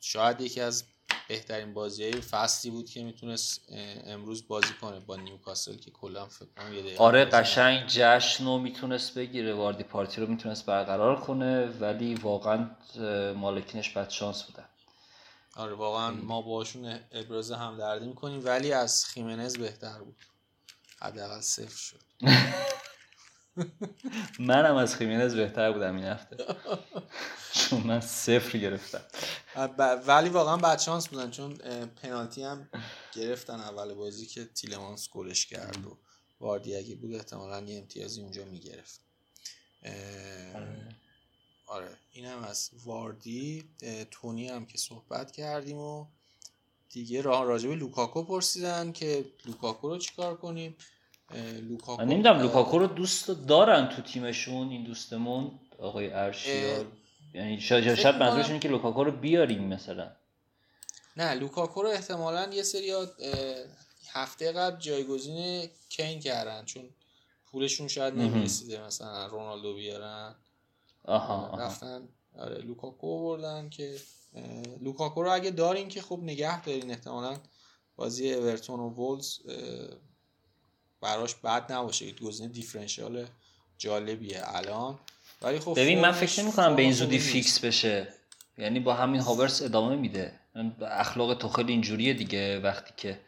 شاید یکی از بهترین بازی فصلی بود که می‌تونست امروز بازی کنه با نیوکاسل که کلا فکر کنم یه آره قشنگ جشن رو می‌تونست بگیره واردی پارتی رو می‌تونست برقرار کنه ولی واقعا مالکینش بد شانس بودن آره واقعا ما باشون ابراز همدردی می‌کنیم ولی از خیمنز بهتر بود. حداقل صفر شد. منم از خیمنز بهتر بودم این هفته. چون من صفر گرفتم. ولی واقعا بدشانس بودن چون پنالتی هم گرفتن اول بازی که تیلمانس گلش کرد و واردی اگه بود احتمالا یه امتیازی اونجا می‌گرفت. آره این هم از واردی. تونی هم که صحبت کردیم و دیگه راه راجبه لوکاکو پرسیدن که لوکاکو رو چیکار کنیم. لوکاکو. من نمی‌دونم لوکاکو رو دوست دارن تو تیمشون این دوستمون آقای ارشیار یعنی شاید شاید منظورشون که لوکاکو رو بیاریم مثلا. نه لوکاکو رو احتمالا یه سری هفته قبل جایگزین کین کردن چون پولشون شاید نمی‌رسیده مثلا رونالدو بیارن. آها, رفتن آره لوکاکو بردن که لوکاکو رو اگه دارین که خب نگه دارین احتمالا بازی اورتون و وولز براش بد نباشه. گزینه differential جالبیه الان. ولی خب ببین من فکر نمی کنم به این زودی fix بشه. یعنی با همین هاورس ادامه میده. اخلاق توخل اینجوریه دیگه وقتی که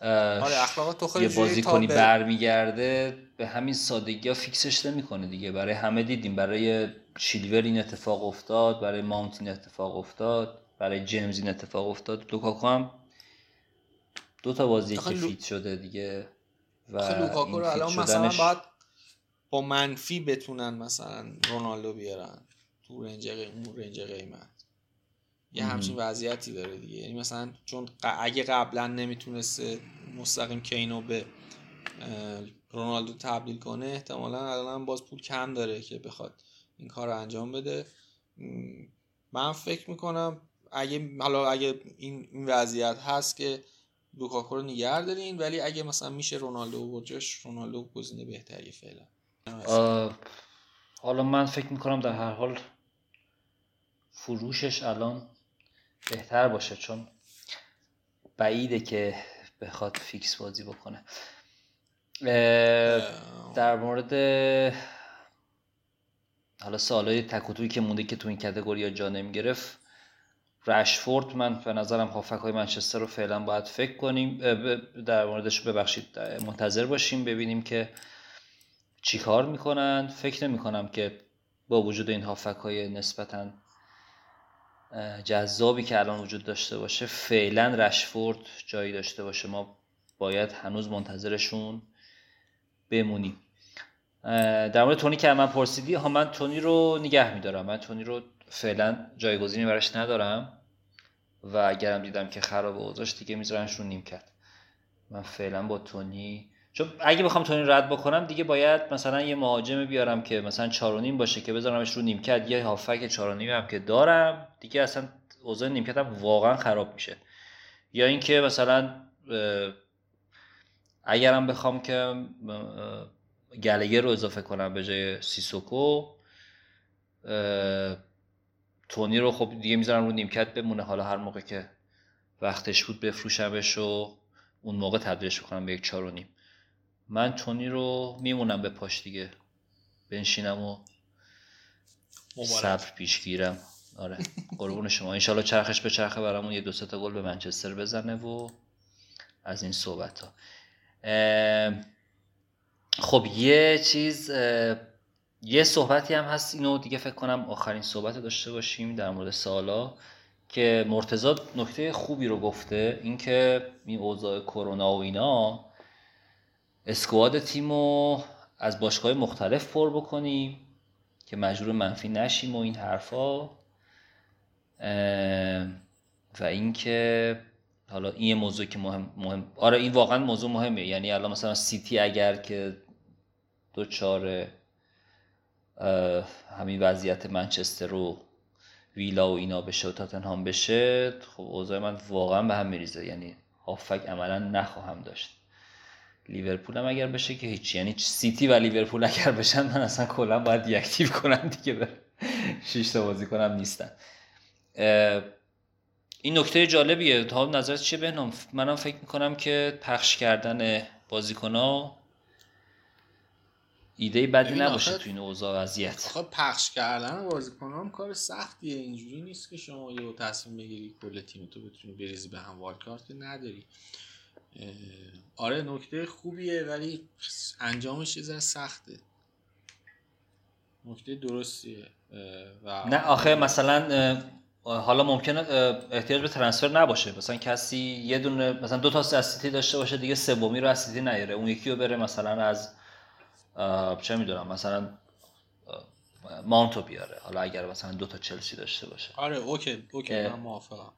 آره اخلاق توخل یه بازیکنی برمیگرده به همین سادگی ها fix ش نمی‌کنه دیگه. برای همه دیدیم. برای چیلول این اتفاق افتاد برای ماونت این اتفاق افتاد برای جیمز این اتفاق افتاد. لوکاکو هم دو تا بازی که fit شده دیگه. و لوکاکو رو الان مثلا باید با منفی بتونن مثلا رونالدو بیارن تو رنج رنج قیمت. یه همچین وضعیتی داره دیگه. یعنی مثلا چون اگه قبلا نمی‌تونسته مستقیم کینو به رونالدو تبدیل کنه احتمالا الان باز پول کم داره که بخواد این کار رو انجام بده. من فکر می‌کنم اگه حالا اگه این, این وضعیت هست که لوکاکو رو نگه دارین ولی اگه مثلا میشه رونالدو و جاش رونالدو گزینه بهتری فعلا. حالا من فکر می‌کنم در هر حال فروشش الان بهتر باشه چون بعیده که بخواد فیکس بازی بکنه. در مورد حالا سوالای تکوتوی که مونده که تو این کتگوری جا نمی گرفت رشفورد من به نظرم هافک های منچستر رو فعلا باید فکر کنیم. در موردش ببخشید منتظر باشیم ببینیم که چی کار می‌کنن. فکر نمی کنم که با وجود این هافک های نسبتا جذابی که الان وجود داشته باشه فعلا رشفورد جایی داشته باشه. ما باید هنوز منتظرشون بمونیم. در مورد تونی که من پرسیدی ها من تونی رو نگه میدارم. من تونی رو فعلا جایگزینی براش ندارم و اگرم دیدم که خراب اوضاش دیگه میذارنش رو نیم کرد من فعلا با تونی چون اگه بخوام تونی رد بکنم دیگه باید مثلا یه مهاجم بیارم که مثلا چارونیم باشه که بذارمش رو نیمکت یه هافک چارونیم هم که دارم دیگه اصلا اوضاع نیمکت هم واقعا خراب میشه. یا اینکه مثلا اگرم بخوام که گلگر رو اضافه کنم به جای سیسوکو تونی رو خب دیگه می‌ذارم رو نیمکت بمونه. حالا هر موقع که وقتش بود بفروشمش و اون موقع تبدیلش کنم به یک چار و نیم. من تونی رو میمونم به پاش دیگه. بنشینم و صبر پیش گیرم. آره. قربون شما. انشالله چرخش به چرخه برامون یه دو تا گل به منچستر بزنه و از این صحبت ها خب یه چیز یه صحبتی هم هست اینو دیگه فکر کنم آخرین صحبت داشته باشیم در مورد سالا که مرتضی نکته خوبی رو گفته اینکه این اوضاع کرونا و اینا اسکواد تیم رو از باشگاه مختلف پر بکنیم که مجبور منفی نشیم و این حرفا. و اینکه حالا این موضوع که مهم, مهم آره این واقعا موضوع مهمه. یعنی الان مثلا سیتی اگر که دو چاره همین وضعیت منچستر رو ویلا و اینا بشه و تاتنهام بشه خب اوضاع من واقعا به هم میریزه. یعنی هافک عملا نخواهم داشت. لیورپول هم اگر بشه که هیچی. یعنی سیتی و لیورپول اگر بشن من اصلا کلا باید دیاکتیو کنم دیگه. به شش تا بازی کنم نیستن. این نکته جالبیه. تا نظرت چیه بهنام؟ منم فکر می‌کنم که پخش کردن بازیکن ها ایده بدی نباشه تو این اوضاع وضعیت. آخه پخش کردن بازیکن هم کار سختیه. اینجوری نیست که شما یه تصمیم بگیری کل تیم تو بتونی بریزی به هم والکارت که نداری. آره نکته خوبیه ولی انجامش یه ذره سخته. نکته درستیه. و نه آخه مثلا حالا ممکنه احتیاج به ترنسفر نباشه. مثلا کسی یه دونه مثلا دو تا از سیتی داشته باشه دیگه سومی رو از سیتی نیاره. اون یکی رو بره مثلا از چه می‌دونم مثلا ماونتو بیاره حالا اگر مثلا دو تا چلسی داشته باشه. آره okay okay اه. من موافقم.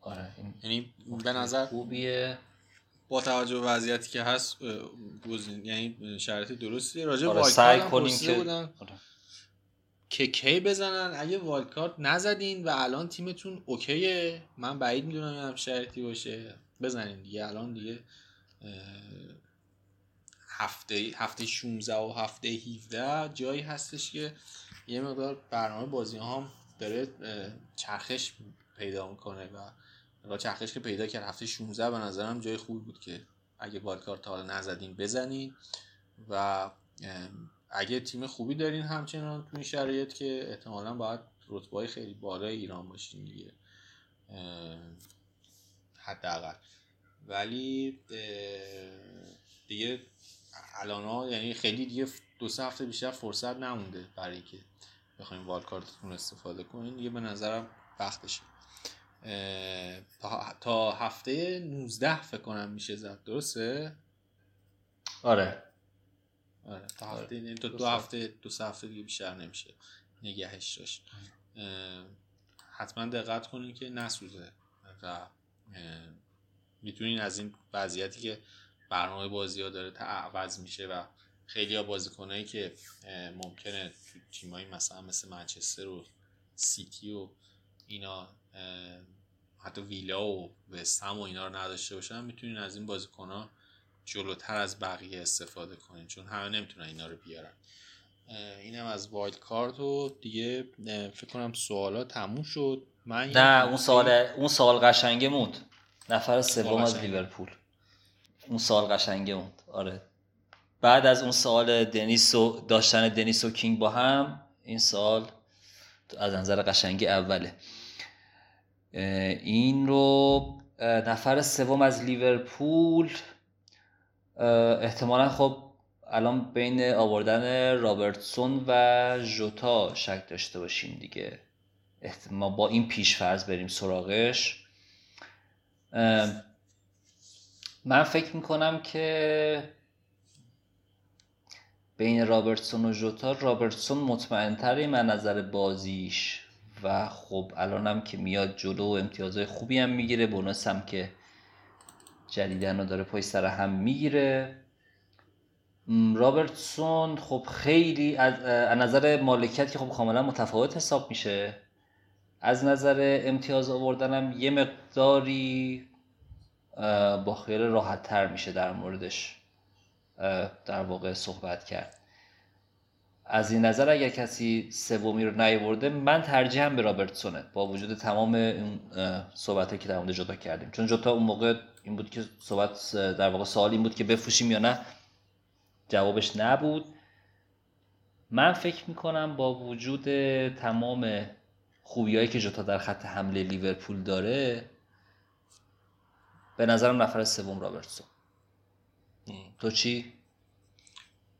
آره این یعنی به نظر خوبیه. با توجه به وضعیتی که هست گزین یعنی شرایط درستی راجع به آره سعی کنیم که بودن آره. که کی بزنن؟ اگه wild card نزدین و الان تیمتون okay ه من بعید می‌دونم هم شرطی باشه. بزنین دیگه الان دیگه هفته هفته 16 و هفته 17 جایی هستش که یه مقدار برنامه بازی هم داره چرخش پیدا می‌کنه و و چرخش که پیدا کرد هفته 16 به نظرم جای خوبی بود که اگه والکارت تا حالا نزدین بزنین و اگه تیم خوبی دارین همچنان تو این شرایط که احتمالا باید رتبه خیلی بالای ایران باشین دیگه حداقل. ولی دیگه الان ها یعنی خیلی دیگه دو سه هفته بیشتر فرصت نمونده برای که بخوایم والکارتتون استفاده کنین. دیگه به نظرم وقتشه تا- هفته 19 فکر کنم میشه زد. درسته؟ آره. آره. تا آره. هفته یعنی تا دو دو هفته دو سه هفته دیگه بیشتر نمیشه. نگهش داشت. اه، حتما دقت کنین که نسوزه. و می‌تونین از این وضعیتی که برنامه بازی ها داره تا عوض میشه و خیلی ها بازیکنایی که ممکنه تو تیمایی مثلا مثل منچستر و سیتی و اینا حتی ویلا و وستهم و اینا رو نداشته باشن می‌تونین از این بازیکن ها جلوتر از بقیه استفاده کنین چون همه نمی‌تونن اینا رو بیارن. اینم از wild card و دیگه فکر کنم سوالا تموم شد. من نه اون سوال اون سوال قشنگه موند. نفر سوم از. لیورپول. اون سوال قشنگه موند آره. بعد از اون سوال دنیس و داشتن دنیس و کینگ با هم این سوال از نظر قشنگی اوله. این رو نفر سوم از لیورپول احتمالا خب الان بین آوردن رابرتسون و ژوتا شک داشته باشیم دیگه. ما با این پیش فرض بریم سراغش. من فکر می‌کنم که بین رابرتسون و ژوتا رابرتسون مطمئنتره من نظر بازیش و خب الانم که میاد جلو و امتیازهای خوبی هم می‌گیره بونس هم که جدیدن رو داره پای سر هم می‌گیره. رابرتسون خب خیلی از از نظر مالکیت که خب کاملا متفاوت حساب میشه. از نظر امتیاز آوردنم یه مقداری با خیال راحت تر میشه در موردش در واقع صحبت کرد. از این نظر اگر کسی سومی رو نیاورده من ترجیحم به رابرتسونه با وجود تمام این صحبت که در مورد جدا کردیم. چون جدا اون موقع این بود که صحبت در واقع سوال این بود که بفروشیم یا نه. جوابش نبود. من فکر می‌کنم با وجود تمام خوبیایی که جوتا در خط حمله لیورپول داره به نظرم نفر سوم رابرتسون. تو چی؟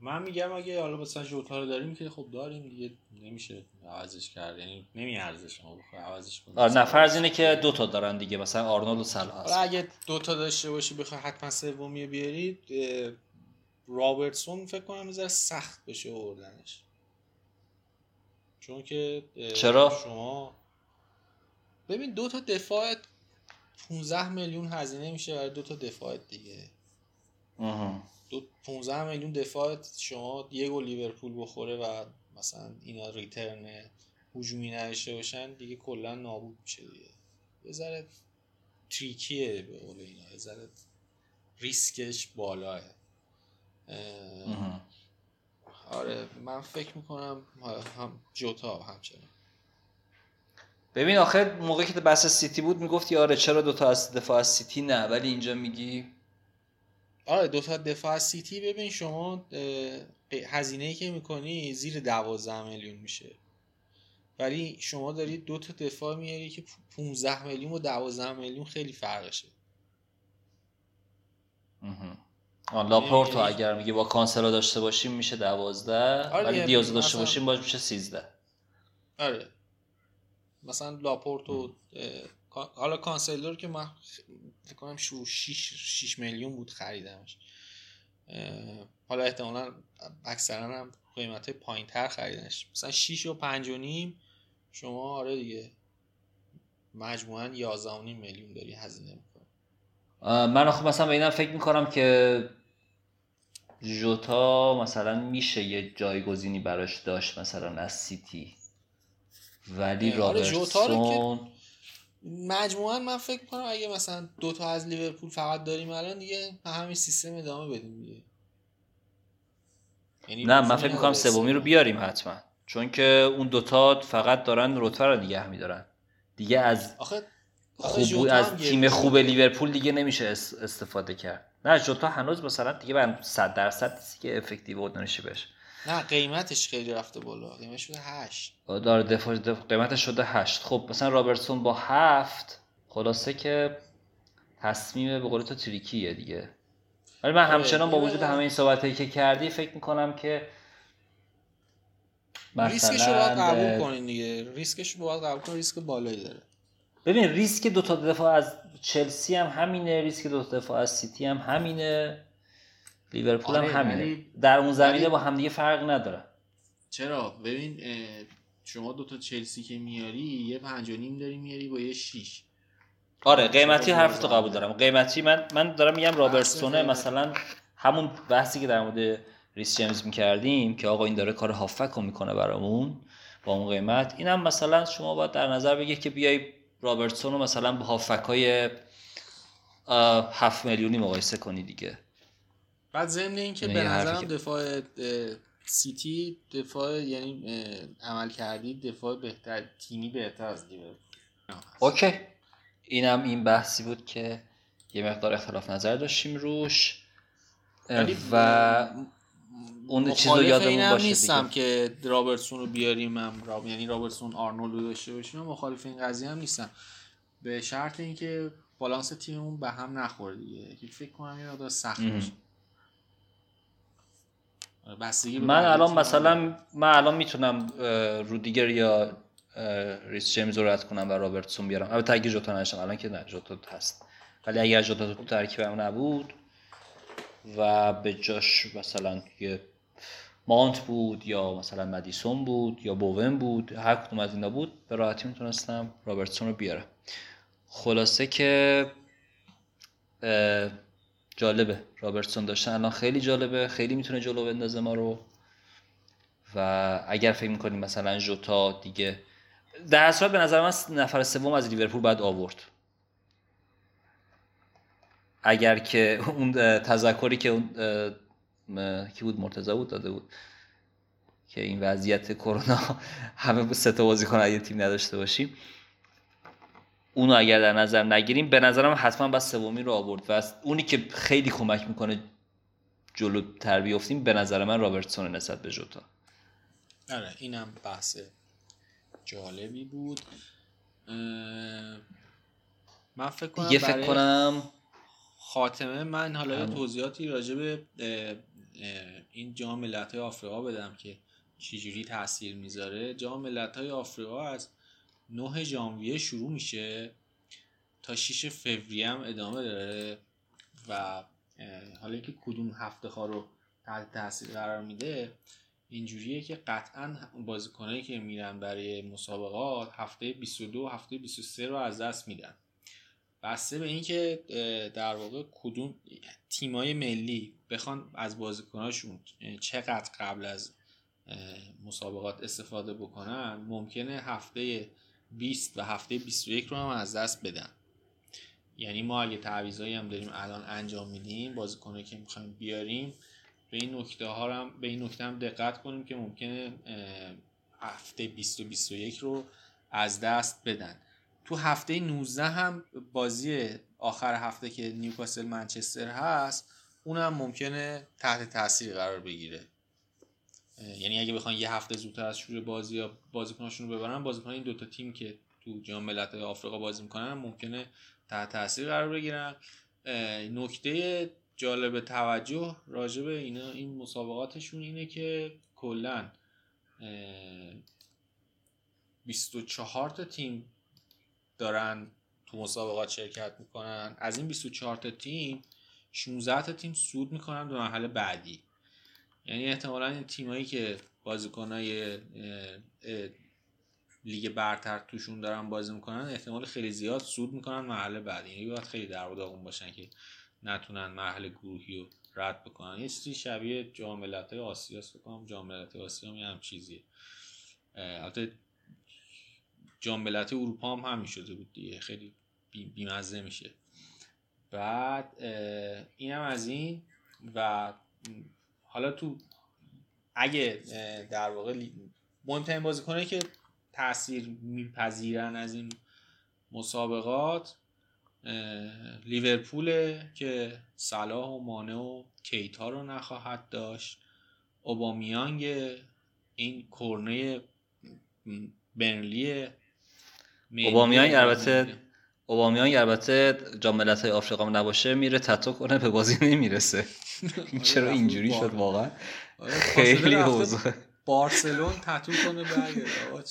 من میگم اگه حالا مثلا ژوتا رو داریم که خب داریم دیگه نمیشه عوضش کرد. یعنی نمیارزه شما بخوای عوضش کنی آره نفر از اینه که دو تا دارن دیگه مثلا آرنولد و صلاح هست. اگه دوتا داشته باشی بخوای حتما سومی بیارید رابرتسون فکر کنم می‌ذاره سخت بشه آوردنش. چون که چرا؟ شما ببین دو تا دفاع 15 میلیون هزینه میشه برای دو تا دفاع دیگه آها. دو 15 میلیون دفاع شما یه گل لیورپول بخوره و مثلا اینا return هجومی نداشته باشن دیگه کلا نابود میشه دیگه یه ذره tricky ه به قول اینا یه ذره ریسکش بالاه. آره من فکر می‌کنم هم جوتا همچنان ببین آخه موقعی که بحث سیتی بود می‌گفتی آره چرا دوتا از دفاع از سیتی نه؟ ولی اینجا میگی آره دو تا دفاع از سیتی ببین شما هزینه که می‌کنی زیر دوازده میلیون میشه. ولی شما داری دو تا دفاع میاری که 15 میلیون و 12 میلیون خیلی فرقشه. آن لاپورتو اگر میگه با کانسلو داشته باشیم میشه دوازده آره ولی دیگه، دیاز داشته باشیم باز میشه سیزده. آره. مثلا لاپورتو اه، حالا کانسلر که من فکر کنم شو 6 6 میلیون بود خریدمش. حالا احتمالا اکثرا هم قیمت پایین تر خریدنش. مثلا 6 و 5 و نیم شما آره دیگه مجموعا 11 و نیم میلیون داری هزینه می‌کنی. من خب مثلا به اینم فکر می‌کنم که جوتا مثلا میشه یه جایگزینی براش داشت مثلا از سیتی. ولی آره، رابرتسون مجموعا من فکر کنم اگه مثلا دو تا از لیورپول فقط داریم الان دیگه همین سیستم ادامه بدیم دیگه. یعنی نه من فکر می‌کنم سومی رو. بیاریم حتما. چون که اون دوتا فقط دارن رتبه رو نگه میدارن. دیگه از آخه آخه خوب از تیم خوب لیورپول دیگه نمیشه اس- استفاده کرد. نه جوتا هنوز مثلا دیگه من 100 درصد نیست که effective ownership بشه. نه قیمتش خیلی رفته بالا. قیمتش شده 8 داره دفاع دف- قیمتش شده هشت. خب مثلا رابرتسون با هفت خلاصه که تصمیم به قول تو tricky ه دیگه. ولی من آره، همچنان با وجود مقدار- همه این صحبت که کردی فکر می‌کنم که ریسکش رو باید قبول کنین دیگه. ریسکش رو باید قبول کنین ریسک بالایی داره. ببین ریسک دو تا دفاع از چلسی هم همینه ریسک دو تا دفاع از سیتی هم همینه. لیورپول آره، هم همینه. ولی- در اون زمینه ولی- با همدیگه فرق نداره. چرا؟ ببین شما دو تا چلسی که میاری یه پنج و نیم داری میاری با یه 6 آره قیمتی حرف تو؟ قبول دارم. قیمتی من من دارم میگم رابرتسونه قیمت. مثلا همون بحثی که در مورد ریس جیمز می‌کردیم که آقا این داره کار هافک رو می‌کنه برامون با اون قیمت. اینم مثلا شما باید در نظر بگیر که بیای رابرتسون رو مثلا با هافک های هفت میلیونی مقایسه کنی دیگه. بعد ضمن این که نه، به نظرم دفاع سیتی دفاع یعنی عمل کردی دفاع بهتر تیمی بهتر از لیورپول. okay. اینم این بحثی بود که یه مقدار اختلاف نظر داشتیم روش. و اون چیز رو مخالف یادمون باشه نیستم دیگه. که رابرتسون رو بیاریم هم راب... یعنی رابرتسون آرنولد رو داشته باشیم مخالف این قضیه هم نیستم. به شرط اینکه بالانس تیممون به هم نخوره دیگه. فکر کنم یه مقدار سخت مهم. بستگی من الان. مثلا من الان می‌تونم رودیگر یا ریس جیمز رو رد کنم و رابرتسون بیارم. البته اگه جوتا نشم الان که نه جوتا هست. ولی اگر جوتا تو ترکیبم نبود و به جاش مثلا یه مانت بود یا مثلا مدیسون بود یا بوون بود هر کدوم از اینا بود به راحتی می‌تونستم رابرتسون رو بیارم. خلاصه که جالبه. رابرتسون داشتن. الان خیلی جالبه. خیلی می‌تونه جلو بندازه ما رو. و اگر فکر می‌کنیم مثلا جوتا دیگه در صورت به نظر من نفر سوم از لیورپول باید آورد. اگر که اون تذکری که اون کی بود؟ مرتضی بود داده بود. که این وضعیت کرونا همه سه تا بازیکن از یه تیم نداشته باشیم. اونو اگر در نظر نگیریم به نظرم حتما باید سومی رو آورد و اونی که خیلی کمک می‌کنه جلو تر بیفتیم به نظر من رابرتسون نسبت به جوتا. آره اینم بحث جالبی بود. من فکر کنم دیگه فکر کنم خاتمه من حالا یه. توضیحاتی راجع به این جام ملت‌های آفریقا بدم که چجوری تاثیر می‌ذاره. جام ملت‌های آفریقا از 9 ژانویه شروع میشه تا 6 فوریه هم ادامه داره و حالا اینکه کدوم هفته ها رو تحت تاثیر قرار میده اینجوریه که قطعا بازیکنایی که میرن برای مسابقات هفته 22 و هفته 23 رو از دست میدن. بسته به اینکه در واقع کدوم تیمای ملی بخوان از بازیکناشون چقدر قبل از مسابقات استفاده بکنن ممکنه هفته 20 و هفته 21 رو هم از دست بدن. یعنی ما اگه تعویضایی هم داریم الان انجام میدیم بازیکنایی که می‌خوایم بیاریم به این نکته ها هم به این نکته هم دقت کنیم که ممکنه هفته 20 و 21 رو از دست بدن. تو هفته 19 هم بازی آخر هفته که نیوکاسل منچستر هست اونم ممکنه تحت تاثیر قرار بگیره. یعنی اگه بخوان یه هفته زودتر از شروع بازی یا بازیکناشون رو ببرن بازیکن این دوتا تیم که تو جام ملت‌های آفریقا بازی می‌کنن ممکنه تحت تاثیر قرار بگیرن. نکته جالب توجه راجع به اینا این مسابقاتشون اینه که کلا 24 تا تیم دارن تو مسابقات شرکت می‌کنن. از این 24 تا تیم 16 تا تیم سود می‌کنن به مرحله بعدی. یعنی احتمالا این تیمایی که بازیکنای لیگ برتر توشون دارن بازی می‌کنن احتمال خیلی زیاد سود می‌کنن مرحله بعدی یعنی باید خیلی در داغون باشن که نتونن مرحله گروهی رو رد بکنن. یه چیزی شبیه جام ملت‌های آسیا است کنم. جام ملت‌های آسیا هم هم چیزیه. البته جام اروپا هم همین شده بود دیگه. خیلی بیمزه میشه. بعد اینم از این و حالا تو اگه در واقع مهمترین بازیکنه که تاثیر میپذیرن از این مسابقات لیورپول که صلاح و مانه و کیتا رو نخواهد داشت. اوبامیانگ این کرنه برنلی اوبامیانگ البته اوبامیانگ البته جام های آفریقا نباشه میره تتو کنه به بازی نمی‌رسه. چرا اینجوری شد واقعا؟ آره، خیلی اوضاع. بارسلون تتو کنه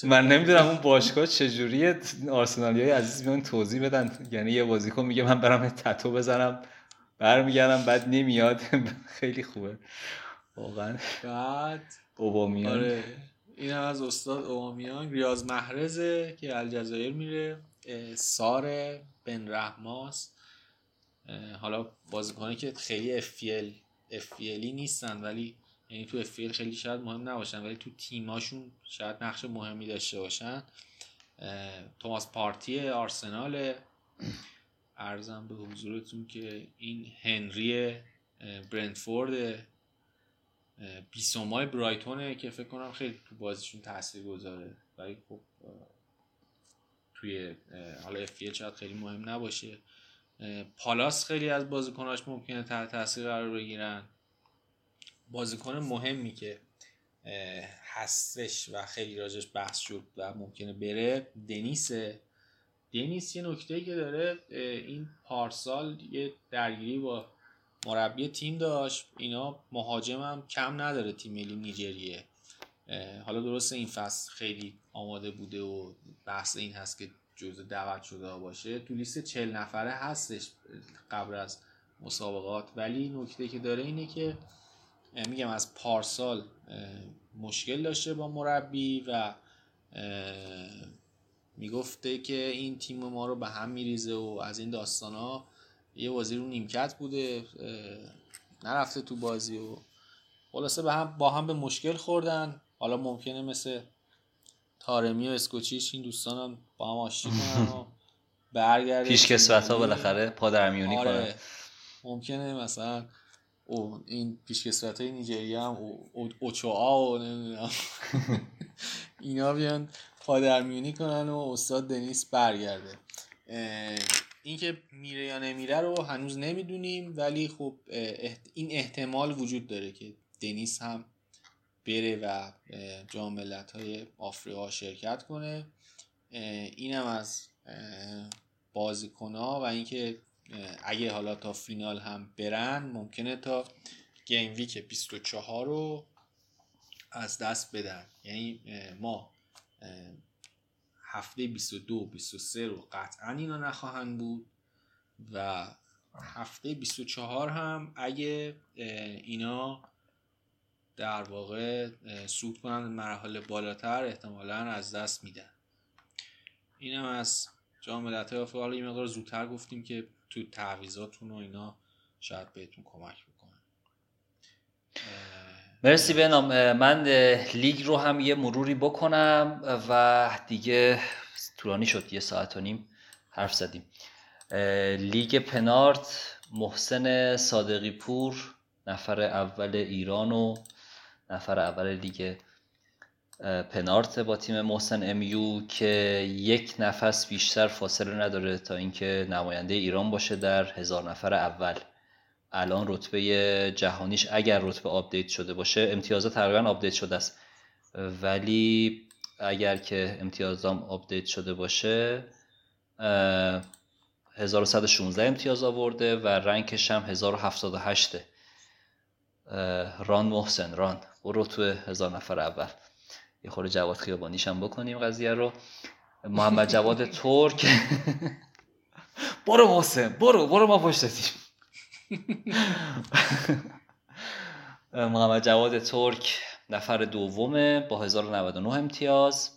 من نمی‌دونم اون باشگاه چجوریه. آرسنالی های عزیز بیان توضیح بدن. یعنی یه بازیکن میگه من برم تتو بزنم برمیگردم بعد نمیاد. خیلی خوبه. واقعا. بعد؟ اوبامیان. آره. این هم از استاد اوبامیان ریاض محرزه که الجزایر میره. سار بن رحماس حالا بازیکنی که خیلی افیل افیلی نیستن ولی یعنی تو افیل خیلی شاید مهم نباشن ولی تو تیماشون شاید نقش مهمی داشته باشن. توماس پارتی آرسنال ارزم به حضورتون که این هنری برنتفورد بیسومای برایتونه که فکر کنم خیلی تو بازیشون تاثیر گذاره ولی خب توی حالا افیل شاید خیلی مهم نباشه. پالاس خیلی از بازیکناش ممکنه تحت تاثیر قرار بگیرن. بازیکن مهمی که هستش و خیلی راجش بحث شد و ممکنه بره دنیس دنیس یه نکته که داره این پارسال یه درگیری با مربی تیم داشت. اینا مهاجم هم کم نداره تیم ملی نیجریه. حالا درسته این فصل خیلی آماده بوده و بحث این هست که جزء دعوت شده باشه. تو لیست چل نفره هستش قبل از مسابقات. ولی نکته که داره اینه که میگم از پارسال مشکل داشته با مربی و می‌گفته که این تیم ما رو به هم میریزه و از این داستان ها یه بازی رو نیمکت بوده نرفته تو بازی و خلاصه به هم با هم به مشکل خوردن. حالا ممکنه مثل تارمی و اسکوچیش این دوستان هم با هم آشتی کنن و برگرده پیش کسوت ها بالاخره پادرمیونی آره. کنن. ممکنه مثلا او این پیشکسوت های نیجریه هم اوچوآ و نمی‌دونم. اینا بیان پادرمیونی کنن و استاد دنیس برگرده. اینکه میره یا نمیره رو هنوز نمی‌دونیم ولی خب این احتمال وجود داره که دنیس هم بره و جام های آفریقا شرکت کنه. اینم از بازیکن ها و اینکه اگه حالا تا فینال هم برن ممکنه تا گیم ویک 24 رو از دست بدن. یعنی ما هفته 22 23 رو قطعا اینا نخواهند بود و هفته 24 هم اگه اینا در واقع سود کنند مرحله بالاتر احتمالا از دست میدن. اینم از جام ملت‌های آفریقا یه مقدار زودتر گفتیم که تو تعویضاتون و اینا شاید بهتون کمک بکنه. مرسی بنام من لیگ رو هم یه مروری بکنم و دیگه طولانی شد یه ساعت و نیم حرف زدیم. لیگ پنارت محسن صادقی پور نفر اول ایران و نفر اول لیگ پنارت با تیم محسن امیو که یک نفس بیشتر فاصله نداره تا اینکه نماینده ایران باشه در هزار نفر اول. الان رتبه جهانیش اگر رتبه update شده باشه امتیازات تقریبا update شده است. ولی اگر که امتیازام update شده باشه 1116 امتیاز آورده و rank ش هم 1078 run محسن run. تو هزار نفر اول. یه خورده جواد خیابانیش هم بکنیم قضیه رو. محمد جواد ترک. برو محسن برو برو ما پشتتیم محمد جواد ترک نفر دومه با 1099 امتیاز.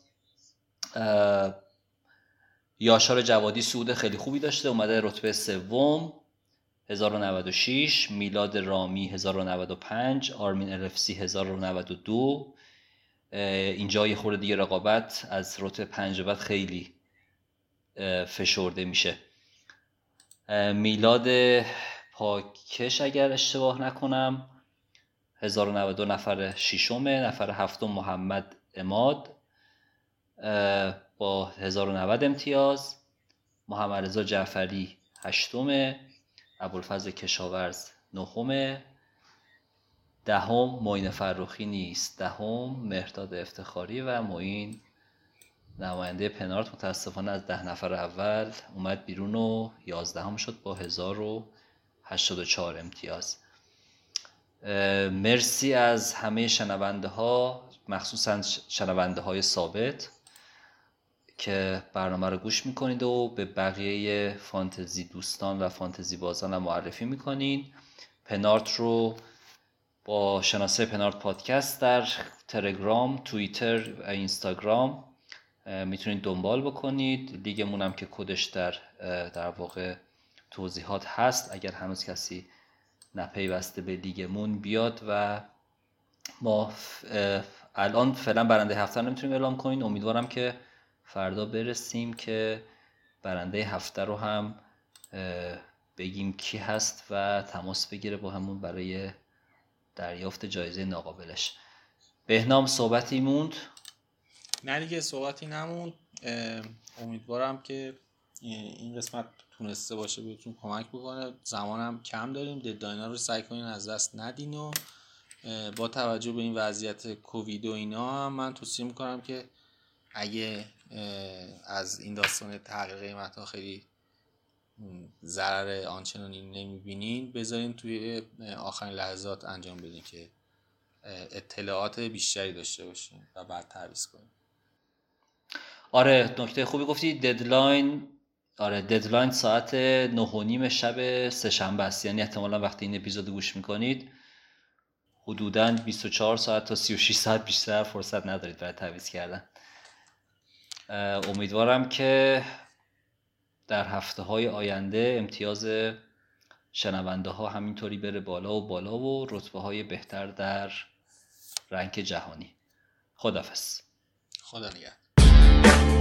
یاشار جوادی سود خیلی خوبی داشته اومده رتبه سوم. 1096 میلاد رامی 1095 آرمین الفسی 1092 اینجا یه خورده دیگه رقابت از رتبه پنج بعد خیلی فشرده میشه. میلاد پاکش اگر اشتباه نکنم 1092 نفر ششمه نفر هفتم محمد اماد با 1090 امتیاز. محمد رضا جعفری هشتمه. ابوالفضل کشاورز. نهمه دهم معین فروخی نیست. دهم مهرداد افتخاری و معین نماینده پنارت. متاسفانه از ده نفر اول اومد بیرون و یازدهم شد با 1084 امتیاز. مرسی از همه شنونده ها مخصوصا شنونده های ثابت. که برنامه رو گوش می‌کنید و به بقیه فانتزی دوستان و فانتزی بازان هم معرفی می‌کنین. پنارت رو با شناسه پنارت پادکست در تلگرام، توییتر و اینستاگرام می‌تونید دنبال بکنید. لیگمون هم که کدش در در واقع توضیحات هست. اگر هنوز کسی نپیوسته به لیگمون بیاد و ما الان فعلا برنده هفته نمی‌تونیم اعلام کنیم امیدوارم که فردا برسیم که برنده هفته رو هم بگیم کی هست و تماس بگیره با همون برای دریافت جایزه ناقابلش. بهنام صحبتی موند؟ نه دیگه صحبتی نموند. امیدوارم که این قسمت تونسته باشه بهتون کمک بکنه. زمانم کم داریم. ددلاین رو سعی کنین از دست ندین و با توجه به این وضعیت کووید و اینا هم من توصیه می‌کنم که اگه از این داستان قیمت ها خیلی ضرر آنچنانی نمی‌بینین. بذارین توی آخرین لحظات انجام بدین که اطلاعات بیشتری داشته باشین و بعد تعویض کنین. آره نکته خوبی گفتی. deadline آره deadline ساعت نه و نیم شب سهشنبه است. یعنی احتمالا وقتی این اپیزود گوش می‌کنید حدودا 24 ساعت تا 36 ساعت بیشتر فرصت ندارید برای تعویض کردن. امیدوارم که در هفته های آینده امتیاز شنونده ها همینطوری بره بالا و بالا و رتبه های بهتر در رنگ جهانی. خدافز خدا نگهدار.